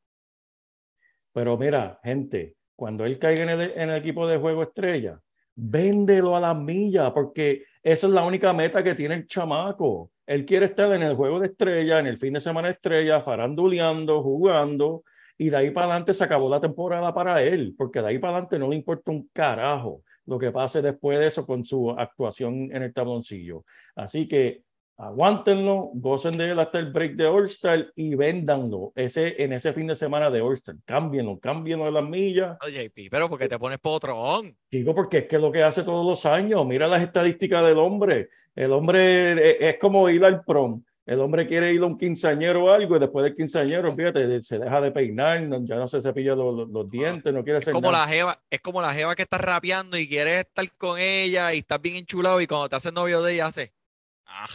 Pero mira, gente, cuando él caiga en el, equipo de juego estrella, véndelo a la milla, porque esa es la única meta que tiene el chamaco. Él quiere estar en el juego de estrella, en el fin de semana estrella, faranduleando, jugando, y de ahí para adelante se acabó la temporada para él, porque de ahí para adelante no le importa un carajo lo que pase después de eso con su actuación en el tabloncillo. Así que aguántenlo, gocen de él hasta el break de All-Star y véndanlo ese, en ese fin de semana de All-Star. Cámbienlo, cámbienlo de las millas. Oye, pero porque te pones potrón. Digo, porque es que es lo que hace todos los años. Mira las estadísticas del hombre. El hombre es, es como ir al prom. El hombre quiere ir a un quinceañero o algo y después del quinceañero, fíjate, se deja de peinar, ya no se cepilla los, los- los dientes, no quiere Es hacer como nada. la jeva, es como la jeva que está rapeando y quieres estar con ella y estás bien enchulado y cuando te haces novio de ella hace. Ah,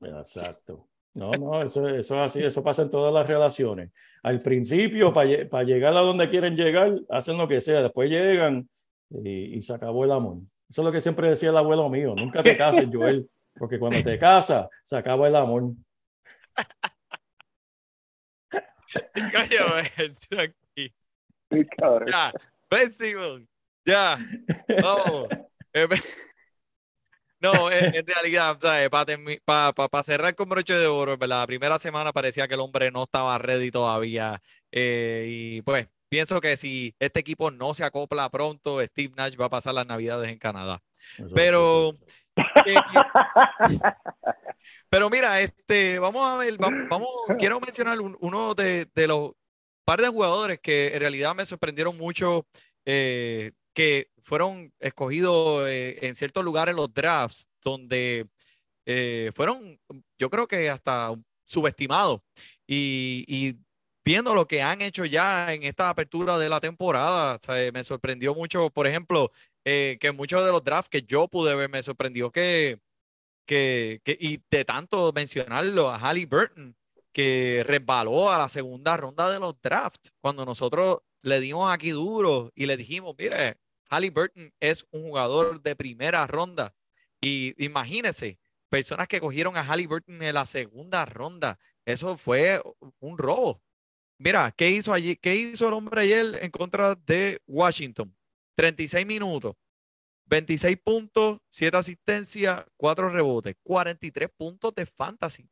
Exacto. No, no, eso, eso es así, eso pasa en todas las relaciones. Al principio, para llegar a donde quieren llegar, hacen lo que sea, después llegan y, y se acabó el amor. Eso es lo que siempre decía el abuelo mío, nunca te cases, Joel, porque cuando te casas, se acaba el amor. Ya, ven, Simón. Ya, vamos. Eh, No, en, en realidad, para cerrar con broche de oro, ¿verdad? La primera semana parecía que el hombre no estaba ready todavía. eh, y pues, pienso que si este equipo no se acopla pronto, Steve Nash va a pasar las navidades en Canadá. Eso- Pero, eh, pero mira, este, vamos a ver, va- vamos, quiero mencionar un- uno de, de los par de jugadores que en realidad me sorprendieron mucho, eh, que fueron escogidos eh, en ciertos lugares los drafts, donde eh, fueron, yo creo que hasta subestimados. Y, y viendo lo que han hecho ya en esta apertura de la temporada, o sea, me sorprendió mucho, por ejemplo, eh, que muchos de los drafts que yo pude ver me sorprendió que, que, que y de tanto mencionarlo a Halliburton, que resbaló a la segunda ronda de los drafts, cuando nosotros le dimos aquí duro y le dijimos, mire, Halliburton es un jugador de primera ronda. Y imagínense, personas que cogieron a Halliburton en la segunda ronda, eso fue un robo. Mira, ¿qué hizo allí? ¿Qué hizo el hombre ayer en contra de Washington? 36 minutos, 26 puntos, 7 asistencias, 4 rebotes, 43 puntos de fantasy.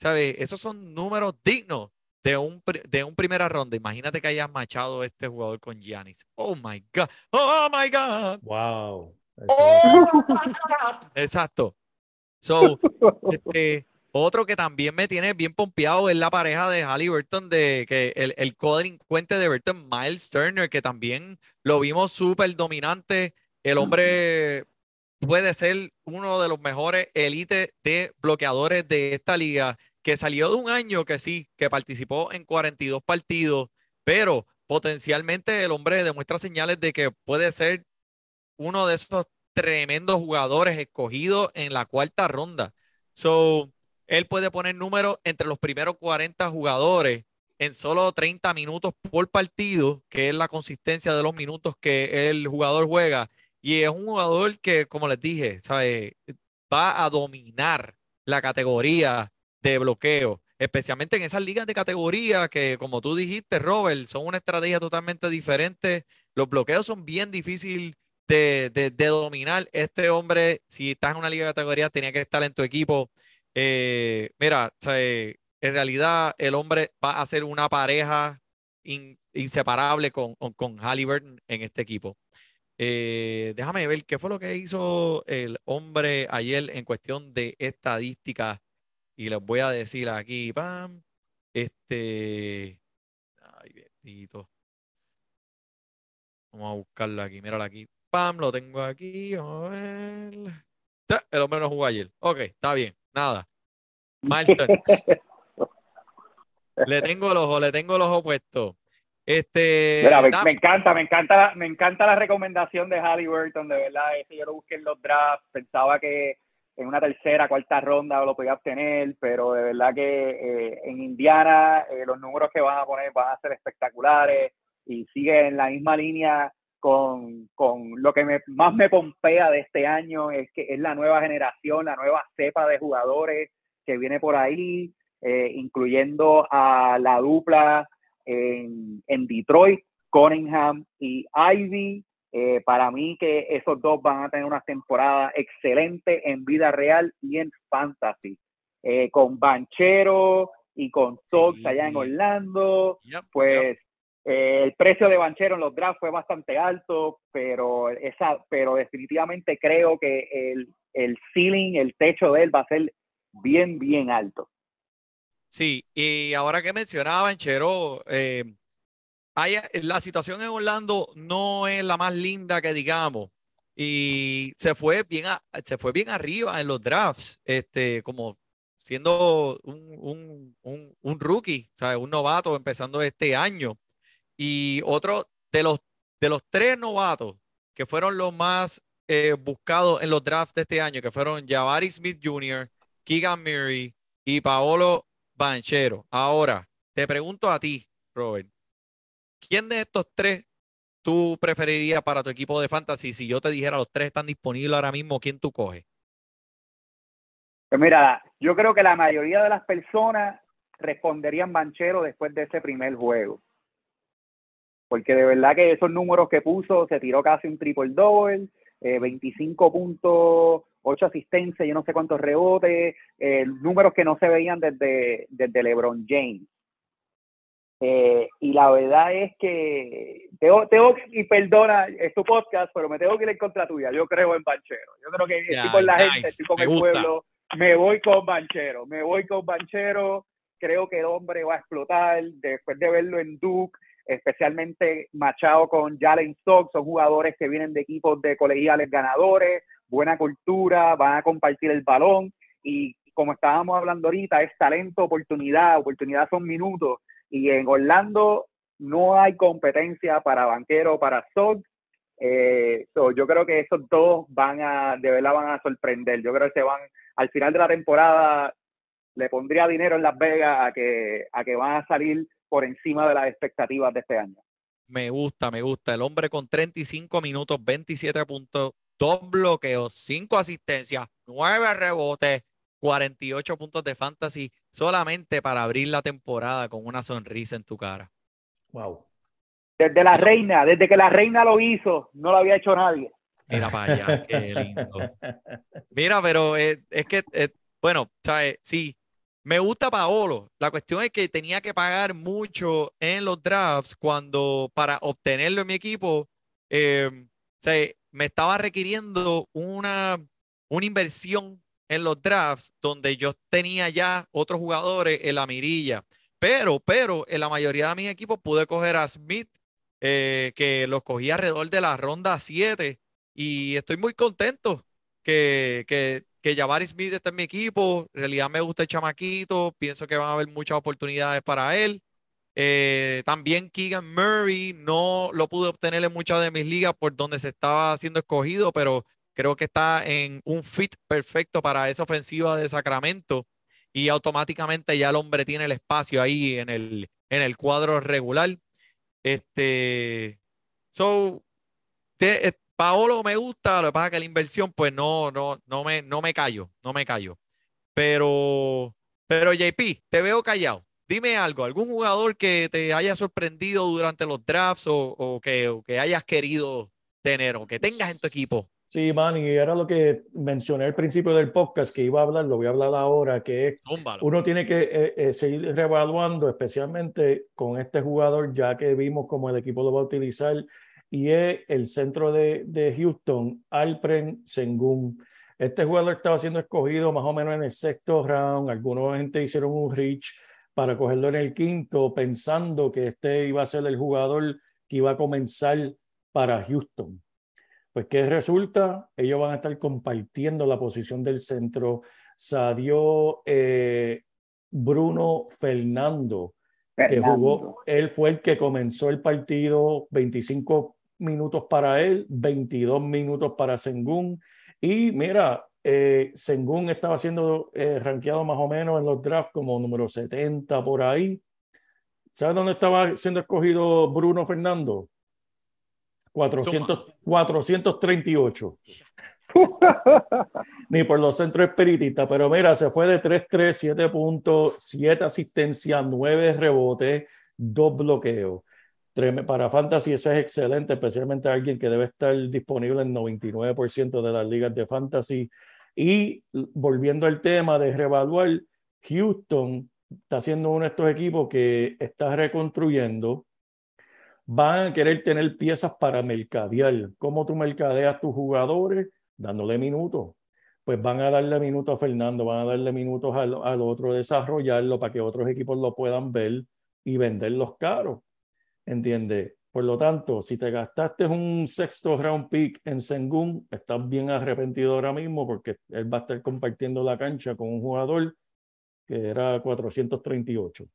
¿Sabes? Esos son números dignos de un, de un primera ronda. Imagínate que hayas machado este jugador con Giannis. Oh my God. Oh my God. Wow. Oh. Exacto. So, este, otro que también me tiene bien pompeado es la pareja de Halliburton, de que el, el codelincuente de Burton, Miles Turner, que también lo vimos súper dominante. El hombre puede ser uno de los mejores élites de bloqueadores de esta liga, que salió de un año que sí, que participó en 42 partidos, pero potencialmente el hombre demuestra señales de que puede ser uno de esos tremendos jugadores escogidos en la cuarta ronda. So, él puede poner números entre los primeros 40 jugadores en solo 30 minutos por partido, que es la consistencia de los minutos que el jugador juega. Y es un jugador que, como les dije, ¿sabe? va a dominar la categoría de bloqueo, especialmente en esas ligas de categoría que, como tú dijiste, Robert, son una estrategia totalmente diferente. Los bloqueos son bien difíciles de, de- dominar. Este hombre, si estás en una liga de categoría, tenía que estar en tu equipo. Eh, mira, en realidad el hombre va a ser una pareja in- inseparable con, con, con Halliburton en este equipo. Eh, déjame ver qué fue lo que hizo el hombre ayer en cuestión de estadísticas. Y les voy a decir aquí, pam, este, ay, bendito. Vamos a buscarlo aquí, míralo aquí. Pam, lo tengo aquí, vamos a ver. El hombre no jugó ayer. Ok, está bien, nada. Miles Turner. Le tengo el ojo, le tengo el ojo puesto. Este, Mira, me, nada, me encanta, me encanta, me encanta la recomendación de Halliburton, de verdad, ese yo lo busqué en los drafts, pensaba que en una tercera, cuarta ronda lo podía obtener, pero de verdad que eh, en Indiana eh, los números que van a poner van a ser espectaculares y sigue en la misma línea con, con lo que me, más me pompea de este año, es que es la nueva generación, la nueva cepa de jugadores que viene por ahí, eh, incluyendo a la dupla en, en Detroit, Cunningham y Ivy. Eh, para mí que esos dos van a tener una temporada excelente en vida real y en fantasy. eh, con Banchero y con Sox Sí. allá en Orlando, Yep, yep. pues eh, el precio de Banchero en los drafts fue bastante alto, pero esa, pero definitivamente creo que el, el ceiling, el techo de él va a ser bien, bien alto. Sí, y ahora que mencionaba Banchero, eh, la situación en Orlando no es la más linda que digamos. Y se fue bien, se fue bien arriba en los drafts, este, como siendo un, un, un, rookie, ¿sabes? Un novato empezando este año. Y otro de los, de los tres novatos que fueron los más eh, buscados en los drafts de este año, que fueron Jabari Smith Jr., Keegan Murray y Paolo Banchero. Ahora, te pregunto a ti, Robert, ¿quién de estos tres tú preferirías para tu equipo de fantasy? Si yo te dijera los tres están disponibles ahora mismo, ¿quién tú coges? Pues mira, yo creo que la mayoría de las personas responderían Banchero después de ese primer juego. Porque de verdad que esos números que puso, se tiró casi un triple double, eh, 25 puntos, 8 asistencias, yo no sé cuántos rebotes, eh, números que no se veían desde, desde LeBron James. Eh, y la verdad es que tengo, tengo y perdona, es tu podcast, pero me tengo que ir en contra tuya. Yo creo en Banchero. Yo creo que Ya, estoy con la nice, gente, estoy con me el gusta. pueblo. Me voy con Banchero, me voy con Banchero. Creo que el hombre va a explotar después de verlo en Duke, especialmente machado con Jalen Stock. Son jugadores que vienen de equipos de colegiales ganadores, buena cultura, van a compartir el balón. Y como estábamos hablando ahorita, es talento, oportunidad. Oportunidad son minutos. Y en Orlando no hay competencia para banquero, para Stock. Eh, so, yo creo que esos dos van a, de verdad van a sorprender. Yo creo que se van, al final de la temporada, le pondría dinero en Las Vegas a que, a que van a salir por encima de las expectativas de este año. Me gusta, me gusta. El hombre con 35 minutos, 27 puntos, dos bloqueos, cinco asistencias, nueve rebotes, 48 puntos de fantasy, solamente para abrir la temporada con una sonrisa en tu cara. Wow. Desde la reina, desde que la reina lo hizo, no lo había hecho nadie. Mira para allá, qué lindo. Mira, pero eh, es que, eh, bueno, ¿sabes? Sí, me gusta Paolo. La cuestión es que tenía que pagar mucho en los drafts cuando para obtenerlo en mi equipo, eh, o sea, me estaba requiriendo una, una inversión en los drafts donde yo tenía ya otros jugadores en la mirilla. Pero, pero en la mayoría de mis equipos pude coger a Smith, eh, que los cogí alrededor de la ronda 7 y estoy muy contento que, que, que Jabari Smith está en mi equipo. En realidad me gusta el chamaquito. Pienso que van a haber muchas oportunidades para él. Eh, también Keegan Murray no lo pude obtener en muchas de mis ligas por donde se estaba siendo escogido, pero creo que está en un fit perfecto para esa ofensiva de Sacramento y automáticamente ya el hombre tiene el espacio ahí en el, en el cuadro regular. Este, so, te- eh, Paolo me gusta, lo que pasa es que la inversión, pues no, no, no me, no me callo, no me callo. Pero, pero JP, te veo callado. Dime algo, algún jugador que te haya sorprendido durante los drafts o, o que, o que hayas querido tener o que tengas en tu equipo. Sí, Manny, era lo que mencioné al principio del podcast que iba a hablar, lo voy a hablar ahora, que uno tiene que eh, eh, seguir revaluando, especialmente con este jugador, ya que vimos cómo el equipo lo va a utilizar, y es el centro de, de Houston, Alpren Sengun. Este jugador estaba siendo escogido más o menos en el sexto round, algunos gente hicieron un reach para cogerlo en el quinto, pensando que este iba a ser el jugador que iba a comenzar para Houston. Pues, ¿qué resulta? Ellos van a estar compartiendo la posición del centro. Salió eh, Bruno Fernando, que jugó, él fue el que comenzó el partido, 25 minutos para él, 22 minutos para Sengun. Y mira, eh, Sengun estaba siendo eh, rankeado más o menos en los drafts como número 70 por ahí. ¿Sabes dónde estaba siendo escogido Bruno Fernando? 400, 438. Ni por los centros espiritistas, pero mira, se fue de 3-3, 7 puntos, 7 asistencias, 9 rebotes, 2 bloqueos. Para Fantasy eso es excelente, especialmente alguien que debe estar disponible en 99% de las ligas de Fantasy. Y volviendo al tema de revaluar, Houston está siendo uno de estos equipos que está reconstruyendo. Van a querer tener piezas para mercadear. ¿Cómo tú mercadeas tus jugadores? Dándole minutos. Pues van a darle minutos a Fernando, van a darle minutos al, al otro, desarrollarlo para que otros equipos lo puedan ver y venderlos caros. ¿Entiendes? Por lo tanto, si te gastaste un sexto round pick en Sengun, estás bien arrepentido ahora mismo porque él va a estar compartiendo la cancha con un jugador que era 438.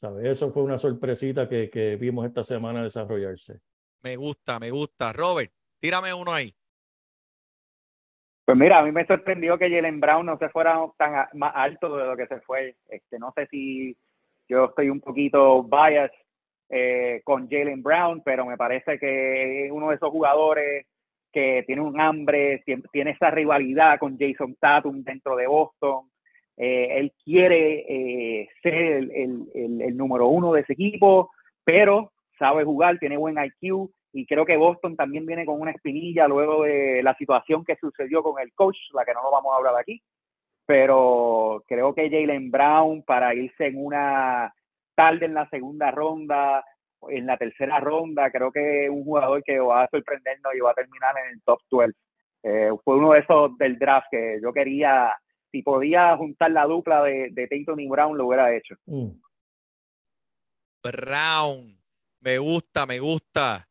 ¿Sabes? Eso fue una sorpresita que, que vimos esta semana desarrollarse. Me gusta, me gusta. Robert, tírame uno ahí. Pues mira, a mí me sorprendió que Jalen Brown no se fuera tan a- más alto de lo que se fue. Este, no sé si yo estoy un poquito biased eh, con Jalen Brown, pero me parece que es uno de esos jugadores que tiene un hambre, tien- tiene esa rivalidad con Jason Tatum dentro de Boston. Eh, él quiere eh, ser el, el- el- el número uno de ese equipo, pero sabe jugar, tiene buen IQ y creo que Boston también viene con una espinilla luego de la situación que sucedió con el coach, la que no lo vamos a hablar aquí. Pero creo que Jalen Brown para irse en una tarde en la segunda ronda, en la tercera ronda, creo que es un jugador que va a sorprendernos y va a terminar en el top 12. Eh, fue uno de esos del draft que yo quería, si podía juntar la dupla de, de Tatum y Brown, lo hubiera hecho. Mm. Brown. Me gusta, me gusta.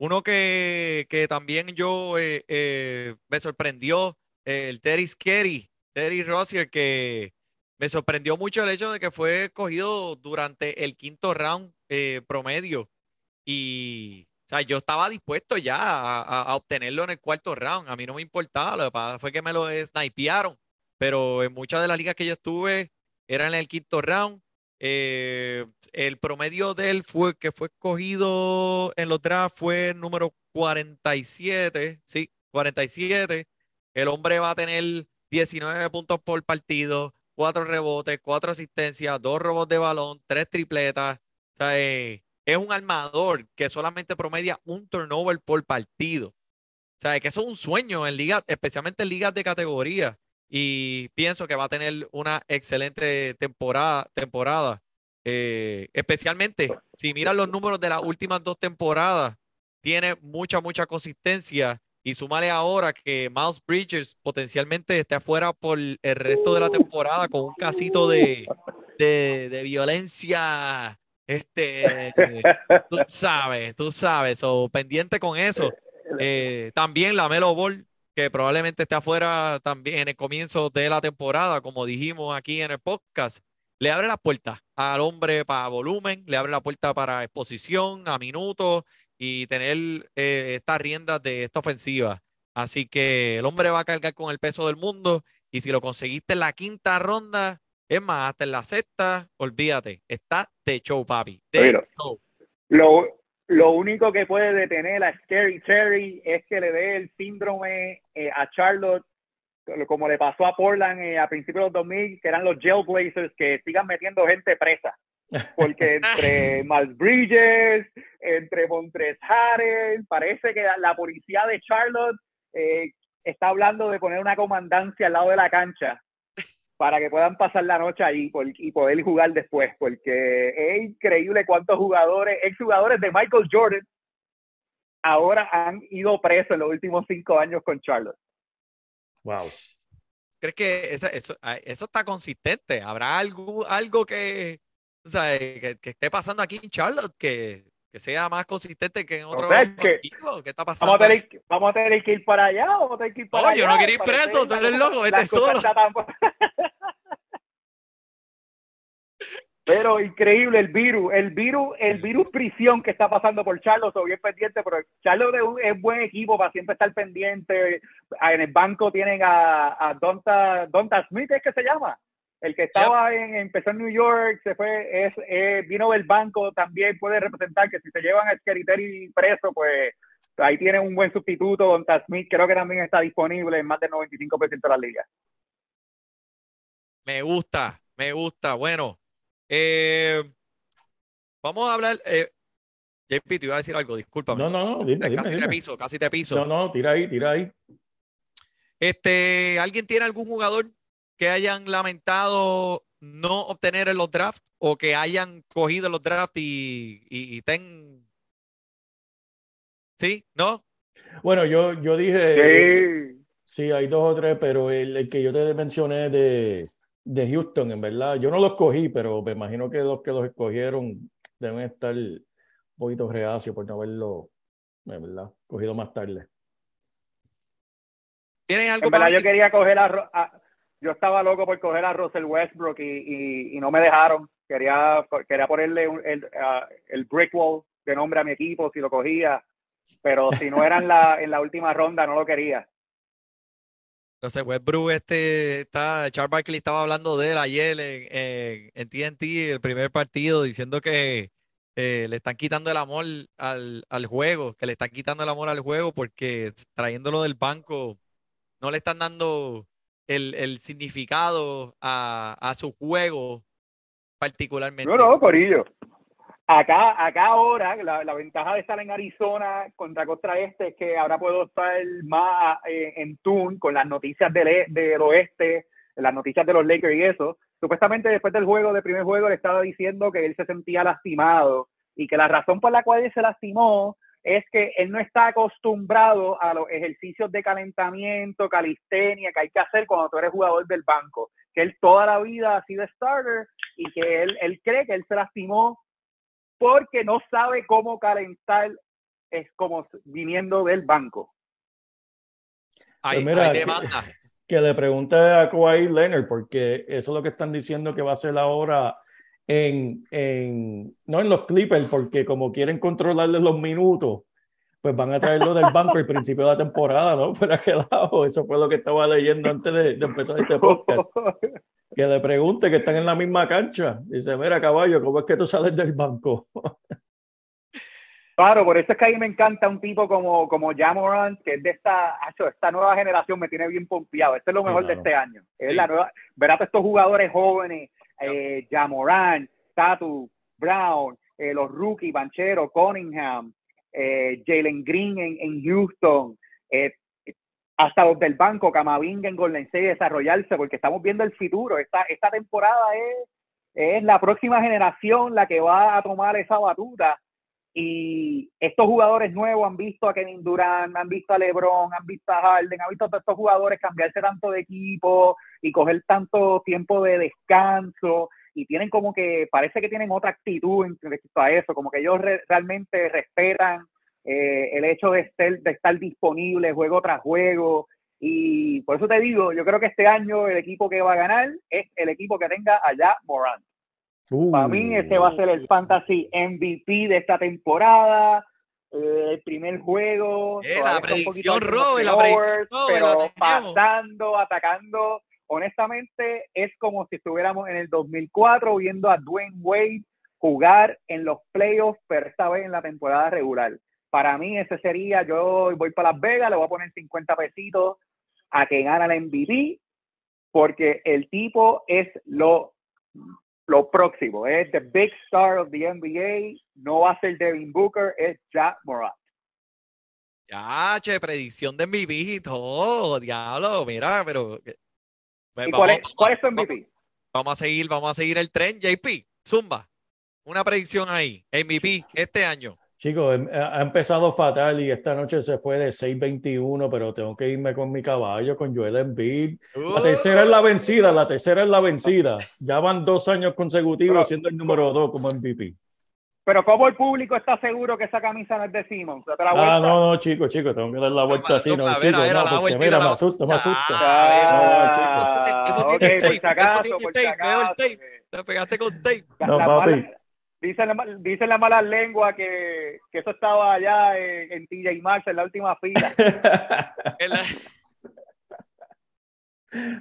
Uno que, que también yo eh, eh, me sorprendió, eh, el Terry Scary, Terry Rozier, que me sorprendió mucho el hecho de que fue escogido durante el quinto round eh, promedio. Y, o sea, yo estaba dispuesto ya a, a- a obtenerlo en el cuarto round. A mí no me importaba, lo que pasa fue que me lo snipearon. Pero en muchas de las ligas que yo estuve, era en el quinto round. Eh, el promedio de él fue que fue escogido en los drafts fue número 47, sí, 47. El hombre va a tener 19 puntos por partido, 4 rebotes, 4 asistencias, 2 robos de balón, 3 tripletas. O sea, eh, es un armador que solamente promedia un turnover por partido. O sea, que eso es un sueño en ligas, especialmente en ligas de categoría. Y pienso que va a tener una excelente temporada, temporada. Eh, especialmente si miran los números de las últimas dos temporadas, tiene mucha, mucha consistencia. Y súmale ahora que Miles Bridges potencialmente esté afuera por el resto de la temporada con un casito de, de, de violencia. Este, tú sabes, tú sabes, o pendiente con eso. Eh, también la Melo Ball, que probablemente esté afuera también en el comienzo de la temporada, como dijimos aquí en el podcast, le abre las puertas al hombre para volumen, le abre la puerta para exposición, a minutos y tener eh, estas riendas de esta ofensiva. Así que el hombre va a cargar con el peso del mundo y si lo conseguiste en la quinta ronda, es más, hasta en la sexta, olvídate, está de show, papi. De Pero- show. Lo, lo único que puede detener a Scary Terry es que le dé el síndrome eh, a Charlotte, como le pasó a Portland eh, a principios de los 2000, que eran los Jailblazers, que sigan metiendo gente presa. Porque entre Miles Bridges, entre Montres Harrell, parece que la policía de Charlotte eh, está hablando de poner una comandancia al lado de la cancha para que puedan pasar la noche ahí por- y poder jugar después, porque es increíble cuántos jugadores, exjugadores de Michael Jordan, ahora han ido presos en los últimos cinco años con Charlotte. Wow. ¿Crees que esa- eso, ah, eso está consistente? ¿Habrá algo, algo que, o sea, que, que esté pasando aquí en Charlotte que, que sea más consistente que en que- equipos? ¿Qué está pasando? Vamos a, tener, que- vamos a tener que ir para allá, vamos a tener que ir para No, allá. yo no quiero ir preso, tú eres loco, vete solo. tan- Pero increíble el virus, el virus, el virus prisión que está pasando por Charlotte, soy bien pendiente, pero Charlotte es, buen equipo para siempre estar pendiente. En el banco tienen a, a Donta, Donta Smith, ¿es que se llama? El que estaba en, empezó en New York, se fue, es, eh, vino del banco, también puede representar que si se llevan a Skeriteri preso, pues ahí tienen un buen sustituto. Donta Smith creo que también está disponible en más del 95% de las ligas. Me gusta, me gusta. Bueno, eh, vamos a hablar. Eh, JP, te iba a decir algo, discúlpame. No, no, no, Casi, dime, te, dime, casi te dime. piso, casi te piso. No, no, tira ahí, tira ahí. Este, ¿alguien tiene algún jugador que hayan lamentado no obtener en los drafts o que hayan cogido los drafts y, y, y ten... ¿Sí? ¿No? Bueno, yo, yo dije, Sí. sí, hay dos o tres, pero el, el que yo te mencioné de, de Houston, en verdad, yo no los cogí, pero me imagino que los que los escogieron deben estar un poquito reacios por no haberlo, en verdad, cogido más tarde. ¿Tienen algo En verdad para yo mí? quería coger a- yo estaba loco por coger a Russell Westbrook y, y, y no me dejaron. Quería, quería ponerle un- el, ah, el brick wall de nombre a mi equipo si lo cogía, pero si no era en la, en la última ronda no lo quería. Entonces, Westbrook, este, está, Charles Barkley estaba hablando de él ayer en, en, en TNT, el primer partido, diciendo que eh, le están quitando el amor al, al juego, que le están quitando el amor al juego porque trayéndolo del banco no le están dando el, el significado a, a su juego particularmente. No, no, Corillo. Acá, acá ahora, la, la ventaja de estar en Arizona contra Costa Este es que ahora puedo estar más eh, en tune con las noticias del, e- del oeste, las noticias de los Lakers y eso. Supuestamente después del juego, del primer juego, le estaba diciendo que él se sentía lastimado y que la razón por la cual él se lastimó es que él no está acostumbrado a los ejercicios de calentamiento, calistenia que hay que hacer cuando tú eres jugador del banco. Que él toda la vida ha sido starter y que él, él cree que él se lastimó porque no sabe cómo calentar es como viniendo del banco. Hay, Pues mira, hay que- demanda. Que le pregunte a Kawhi Leonard, porque eso es lo que están diciendo que va a hacer ahora en, en, no en los Clippers, porque como quieren controlarle los minutos, pues van a traerlo del banco al principio de la temporada, ¿no? Por aquel lado, eso fue lo que estaba leyendo antes de, de empezar este podcast. Que le pregunte que están en la misma cancha. Dice, mira, caballo, ¿cómo es que tú sales del banco? Claro, por eso es que a mí me encanta un tipo como, como Jamorant, que es de esta, esta nueva generación, me tiene bien pompeado. Este es lo mejor de Claro. este año. Sí. Es la nueva, ver a todos estos jugadores jóvenes, eh, Jamorant, Tatu, Brown, eh, los rookies, Banchero, Cunningham, eh, Jalen Green en, en Houston, eh, hasta los del banco, Camavinga en Golden State, desarrollarse, porque estamos viendo el futuro. Esta, esta temporada es, es la próxima generación la que va a tomar esa batuta y estos jugadores nuevos han visto a Kevin Durant, han visto a LeBron, han visto a Harden, han visto a todos estos jugadores cambiarse tanto de equipo y coger tanto tiempo de descanso y tienen como que, parece que tienen otra actitud en respecto a eso, como que ellos re- realmente respetan eh, el hecho de, estar disponible juego tras juego y por eso te digo, yo creo que este año el equipo que va a ganar es el equipo que tenga allá Morant. Para mí ese va a ser el fantasy MVP de esta temporada. eh, el primer juego. Eh, la predicción, Robert, la predicción, pero la pasando, atacando. Honestamente, es como si estuviéramos en el 2004 viendo a Dwayne Wade jugar en los playoffs, pero esta vez en la temporada regular. Para mí ese sería, yo voy para Las Vegas, le voy a poner 50 pesitos a que gana el MVP, porque el tipo es lo lo próximo es the big star of the NBA, no va a ser Devin Booker, es Jack Morant. Ya, che, predicción de MVP y todo, diablo, mira, pero... Pues ¿Y cuál es, cuál es tu vamos- MVP? Vamos a seguir, vamos a seguir el tren, JP, Zumba. Una predicción ahí, MVP este año. Chicos, em- ha empezado fatal y esta noche se fue de 6-21, pero tengo que irme con mi caballo, con Joel Embiid. La Uh, tercera es la vencida, la tercera es la vencida. Ya van dos años consecutivos Pero- siendo el número dos como MVP. Pero ¿cómo el público está seguro que esa camisa no es de Simmons? Ah, no, no, chicos, chicos, tengo que dar la vuelta así, no, chicos, no, la mira, me asusta, me asusta. Ah, Eso ok, tiene por tape, eso tiene tape, veo el tape. Te pegaste con tape. No, papi. Dicen, dicen la mala lengua que, que eso estaba allá en, en TJ Maxx en la última fila.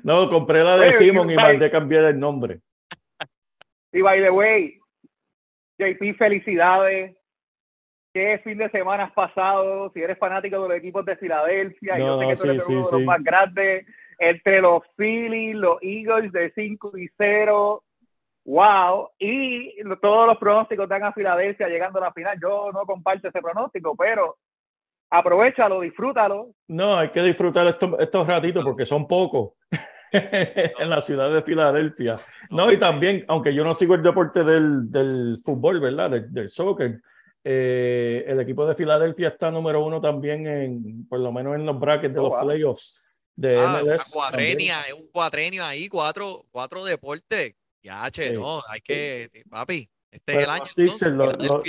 No, compré la de Simon y mandé cambiar el nombre. Y by the way, JP, felicidades. ¿Qué fin de semana has pasado? Si eres fanático de los equipos de Filadelfia, No, yo sé no, que tú eres sí, uno sí, de los sí. más grandes. Entre los Phillies, los Eagles de 5 y 0. Wow. Y todos los pronósticos dan a Filadelfia llegando a la final. Yo no comparto ese pronóstico, pero aprovechalo, disfrútalo. No, hay que disfrutar estos, estos ratitos porque son pocos. en la ciudad de Filadelfia. No, y también, aunque yo no sigo el deporte del, del fútbol, ¿verdad? Del, del soccer, eh, el equipo de Filadelfia está número uno también en, por lo menos en los brackets de Oh, los wow. playoffs de Ah, MLS. cuadrenia, es un cuadrenio ahí, cuatro, cuatro deportes. Ya, che, Sí. no, hay que, papi, este Pero es el año los Sixers, entonces, lo- lo-.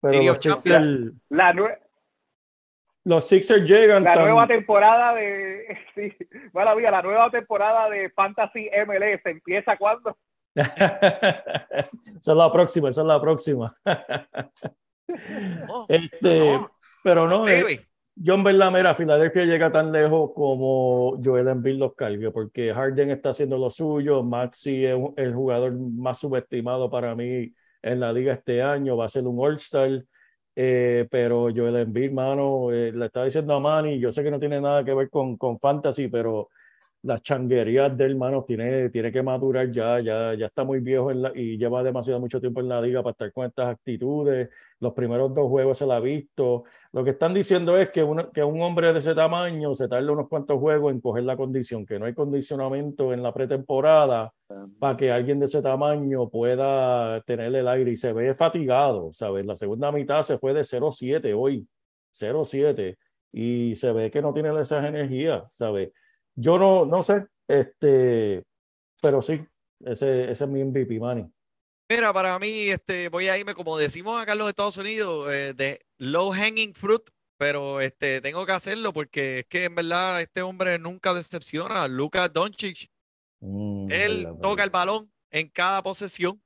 Pero los. Sixers, La, nue- los Sixers llegan la tan- nueva temporada de. Sí, mala vida, la nueva temporada de Fantasy MLS empieza cuando. esa es la próxima, esa es la próxima. No, Este, no, pero no, eh, baby. Verdad, mira, Filadelfia llega tan lejos como Joel Embiid los cargue, porque Harden está haciendo lo suyo, Maxi es el jugador más subestimado para mí en la liga este año, va a ser un All-Star, eh, pero Joel Embiid, mano, eh, le está diciendo a Manny, yo sé que no tiene nada que ver con, con Fantasy, pero las changuerías del mano tiene, tiene que madurar ya, ya, ya está muy viejo en la- y lleva demasiado mucho tiempo en la liga para estar con estas actitudes. Los primeros dos juegos se la ha visto. Lo que están diciendo es que, uno- que un hombre de ese tamaño se tarda unos cuantos juegos en coger la condición, que no hay condicionamiento en la pretemporada para que alguien de ese tamaño pueda tener el aire y se ve fatigado, ¿sabes? La segunda mitad se fue de 0-7 hoy, 0-7 y se ve que no tiene esas energías, ¿sabes? Yo no, no sé, este, pero sí, ese, ese es mi MVP, Manny. Mira, para mí, este, voy a irme, como decimos acá en los Estados Unidos, eh, de low hanging fruit, pero este, tengo que hacerlo porque es que en verdad este hombre nunca decepciona. Luka Doncic, Mm, él verdad, toca el balón en cada posesión.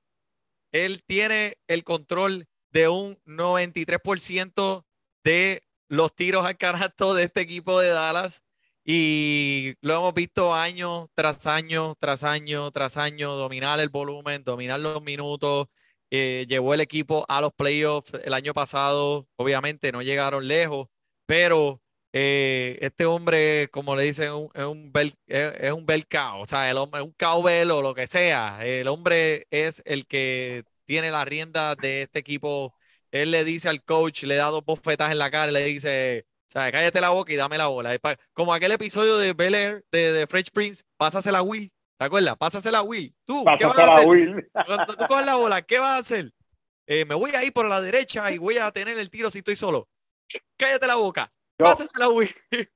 Él tiene el control de un 93% de los tiros al canasto de este equipo de Dallas. Y lo hemos visto año tras año, tras año, tras año, dominar el volumen, dominar los minutos. Eh, llevó el equipo a los playoffs el año pasado. Obviamente no llegaron lejos, pero eh, este hombre, como le dicen, es un bel, es, es cow, o sea, el hombre, un cowbell o lo que sea. El hombre es el que tiene la rienda de este equipo. Él le dice al coach, le da dos bofetas en la cara y le dice, sea, cállate la boca y dame la bola. Como aquel episodio de Bel Air, de, de Fresh Prince, pásasela a Will. ¿Te acuerdas? Pásasela a Will. Tú, ¿qué vas a hacer? Will. Cuando tú coges la bola, ¿qué vas a hacer? Eh, me voy a ir por la derecha y voy a tener el tiro si estoy solo. Cállate la boca. Yo- Pásasela a Will.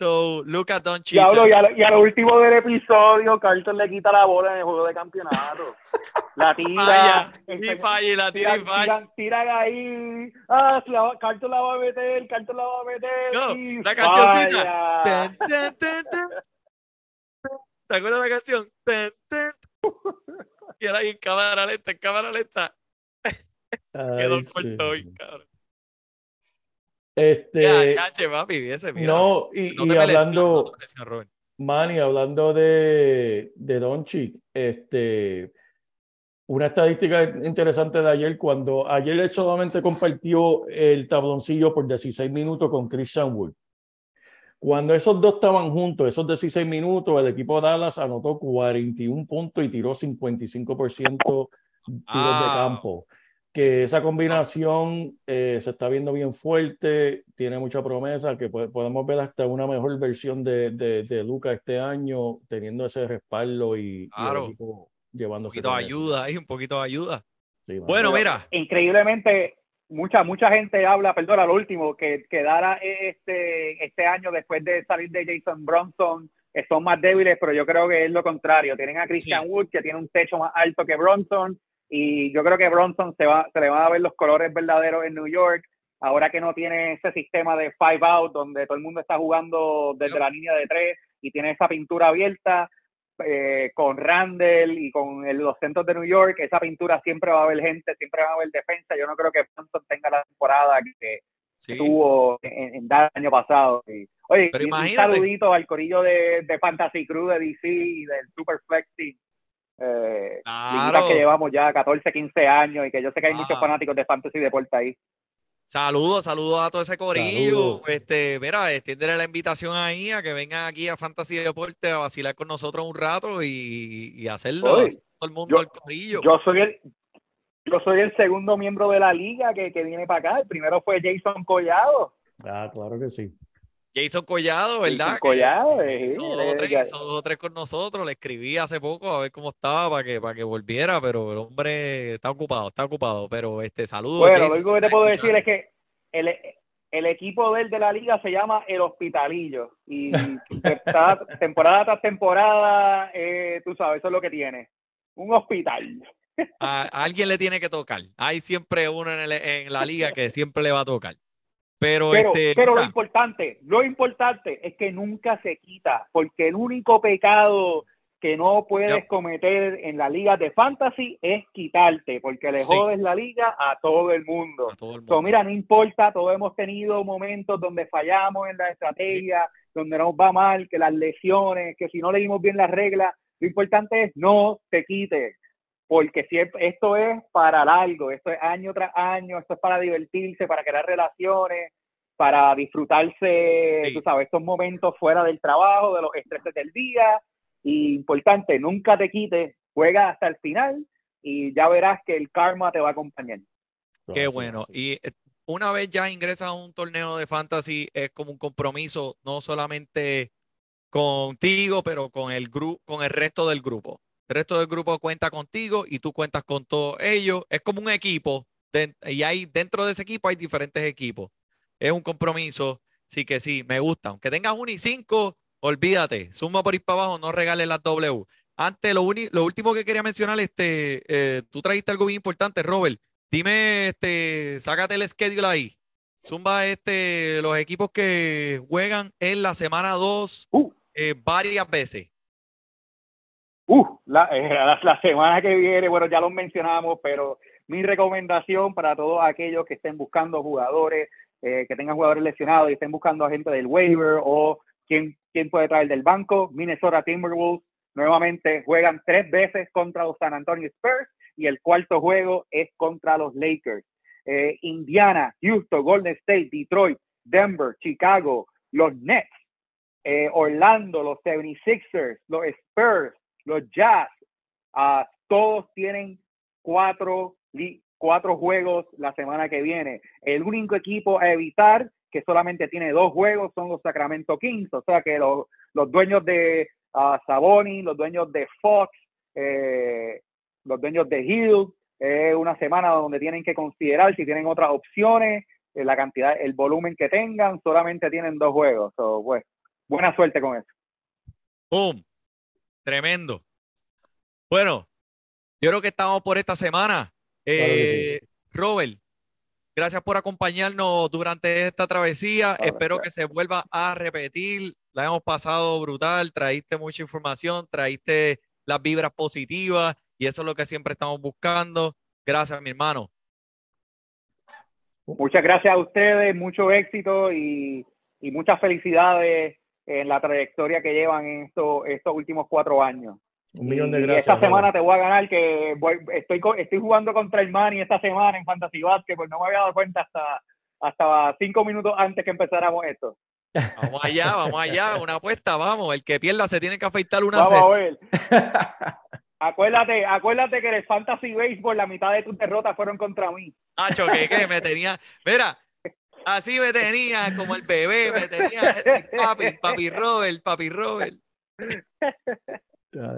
So, Luka Doncic. Diablo, y a, lo- y a lo último del episodio, Carlton le quita la bola en el juego de campeonato. La tira. Falla, y enseña- falla, y la tira y falla. tiran, tiran ahí. Ah, si la, Carlton la va a meter, Carlton la va a meter. No, y la cancioncita. tan, tan. ¿Te acuerdas de la canción? Y era ahí en cámara lenta, en cámara lenta. Quedó corto hoy, cabrón. Este, Ya, ya, papi, mira. no, y, No y lesiones, no hablando, Robert. Manny, hablando de, de Doncic, este, una estadística interesante de ayer, cuando ayer él solamente compartió el tabloncillo por 16 minutos con Christian Wood. Cuando esos dos estaban juntos, esos 16 minutos, el equipo de Dallas anotó 41 puntos y tiró 55% tiros de Ah. campo. Que esa combinación eh, se está viendo bien fuerte, tiene mucha promesa, que po- podemos ver hasta una mejor versión de, de, de Luca este año, teniendo ese respaldo y, y el Claro. Un llevándose poquito de ayuda ahí, un poquito de ayuda. Sí. Bueno, Pero mira. Increíblemente, mucha mucha gente habla, perdona, lo último, que quedara este, este año después de salir de Jason Bronson, son más débiles, pero yo creo que es lo contrario. Tienen a Christian Sí. Wood, que tiene un techo más alto que Bronson, y yo creo que Bronson se, va, se le van a ver los colores verdaderos en New York, ahora que no tiene ese sistema de five out, donde todo el mundo está jugando desde la línea de tres y tiene esa pintura abierta. eh, con Randall y con el- los centros de New York, esa pintura siempre va a haber gente, siempre va a haber defensa. Yo no creo que Bronson tenga la temporada que Sí. tuvo en, el año pasado. Y, oye, Pero un saludito al corillo de, de Fantasy Crew de DC y del Super Flexi. Eh, Claro. que llevamos ya 14, 15 años y que yo sé que hay Ah. muchos fanáticos de Fantasy Deporte ahí. Saludos, saludos a todo ese corillo. Saludos. Este, mira, extiéndele la invitación ahí a que vengan aquí a Fantasy Deporte a vacilar con nosotros un rato y, y hacerlo. Oye, todo el mundo yo- al corillo. Yo soy el yo soy el segundo miembro de la liga que, que viene para acá. El primero fue Jason Collado. Ah, claro que sí. Jason Collado, ¿verdad? Jason Collado, eh, hizo dos o eh, tres, ya- hizo dos o tres con nosotros. Le escribí hace poco a ver cómo estaba para que, para que volviera, pero el hombre está ocupado, está ocupado. Pero este saludo. Bueno, Jason, lo único que te puedo decir es que el, el equipo de él de la liga se llama El Hospitalillo. Y está temporada tras temporada, eh, tú sabes, eso es lo que tiene. Un hospital. a, a alguien le tiene que tocar. Hay siempre uno en, el- en la liga que siempre le va a tocar. Pero, Pero, este, pero lo importante, lo importante es que nunca se quita, porque el único pecado que no puedes Yep. cometer en la liga de fantasy es quitarte, porque le Sí. jodes la liga a todo el mundo. a todo el So, mundo. mira, no importa, todos hemos tenido momentos donde fallamos en la estrategia, donde nos va mal, que las lesiones, que si no leímos bien las reglas, lo importante es no te quites, porque siempre, esto es para largo, esto es año tras año, esto es para divertirse, para crear relaciones, para disfrutarse, Sí. tú sabes, estos momentos fuera del trabajo, de los estreses del día, y importante, nunca te quites, juega hasta el final y ya verás que el karma te va a acompañar. Qué bueno. Y eh, una vez ya ingresas a un torneo de fantasy, es como un compromiso, no solamente contigo, pero con el grupo, con el resto del grupo. El resto del grupo cuenta contigo y tú cuentas con todos ellos. Es como un equipo. y hay, dentro de ese equipo hay diferentes equipos. Es un compromiso. Sí que sí, me gusta. Aunque tengas un y cinco, olvídate. Suma por ir para abajo, no regales las W. Antes, lo, lo último que quería mencionar, este, eh, tú trajiste algo bien importante, Robert. Dime, este, sácate el schedule ahí. Zumba, este, los equipos que juegan en la semana 2 Uh. varias veces. Uh, la, eh, semana que viene, bueno, ya lo mencionamos, pero mi recomendación para todos aquellos que estén buscando jugadores, eh, que tengan jugadores lesionados y estén buscando a gente del waiver o quién, quién puede traer del banco, Minnesota Timberwolves nuevamente juegan tres veces contra los San Antonio Spurs y el cuarto juego es contra los Lakers. Eh, Indiana, Houston, Golden State, Detroit, Denver, Chicago, los Nets, eh, Orlando, los 76ers, los Spurs, los Jazz, ah, todos tienen cuatro, cuatro juegos la semana que viene. El único equipo a evitar que solamente tiene dos juegos son los Sacramento Kings, o sea que los, dueños de ah, Saboni, los dueños de Fox, eh, los dueños de Hill, es una semana donde tienen que considerar si tienen otras opciones, eh, la cantidad, el volumen que tengan, solamente tienen dos juegos. So, pues, buena suerte con eso. ¡Boom! Tremendo. Bueno, yo creo que estamos por esta semana. Claro Eh, Robert, gracias por acompañarnos durante esta travesía. Claro, Espero claro. que se vuelva a repetir. La hemos pasado brutal. Traíste mucha información, traíste las vibras positivas y eso es lo que siempre estamos buscando. Gracias, mi hermano. Muchas gracias a ustedes, mucho éxito y, y muchas felicidades en la trayectoria que llevan en estos, estos últimos cuatro años. Un millón de Y gracias. esta semana te voy a ganar que voy- estoy, co- estoy jugando contra el Mani esta semana en Fantasy Basket, pues no me había dado cuenta hasta, hasta cinco minutos antes que empezáramos esto. Vamos allá, vamos allá. Una apuesta, vamos. El que pierda se tiene que afeitar una Vamos a ver. Acuérdate, acuérdate que en el Fantasy Baseball la mitad de tus derrotas fueron contra mí. Hacho, que, que me tenía. Mira, así me tenía, como el bebé, me tenía. eh, Papi, papi Robert, papi Robert.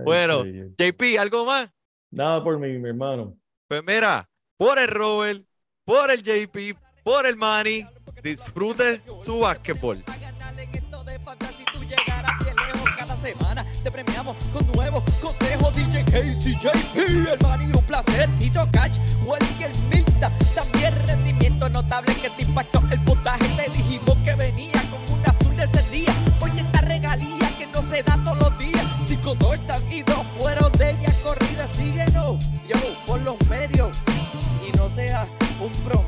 Bueno. JP, ¿algo más? Nada por mí, mi hermano. Pues mira, por el Robert, por el JP, por el Manny, disfrute su básquetbol. Semana. Te premiamos con nuevos consejos. DJ Casey, JP, el Manny, un placer. Tito Cash, Walker Milta. También rendimiento notable que te impactó el puntaje. Te dijimos que venía con un azul de ese día. Oye, esta regalía que no se da todos los días. Cinco, dos y dos fueron de ella corrida. Síguenos, yo, por los medios. Y no seas un pro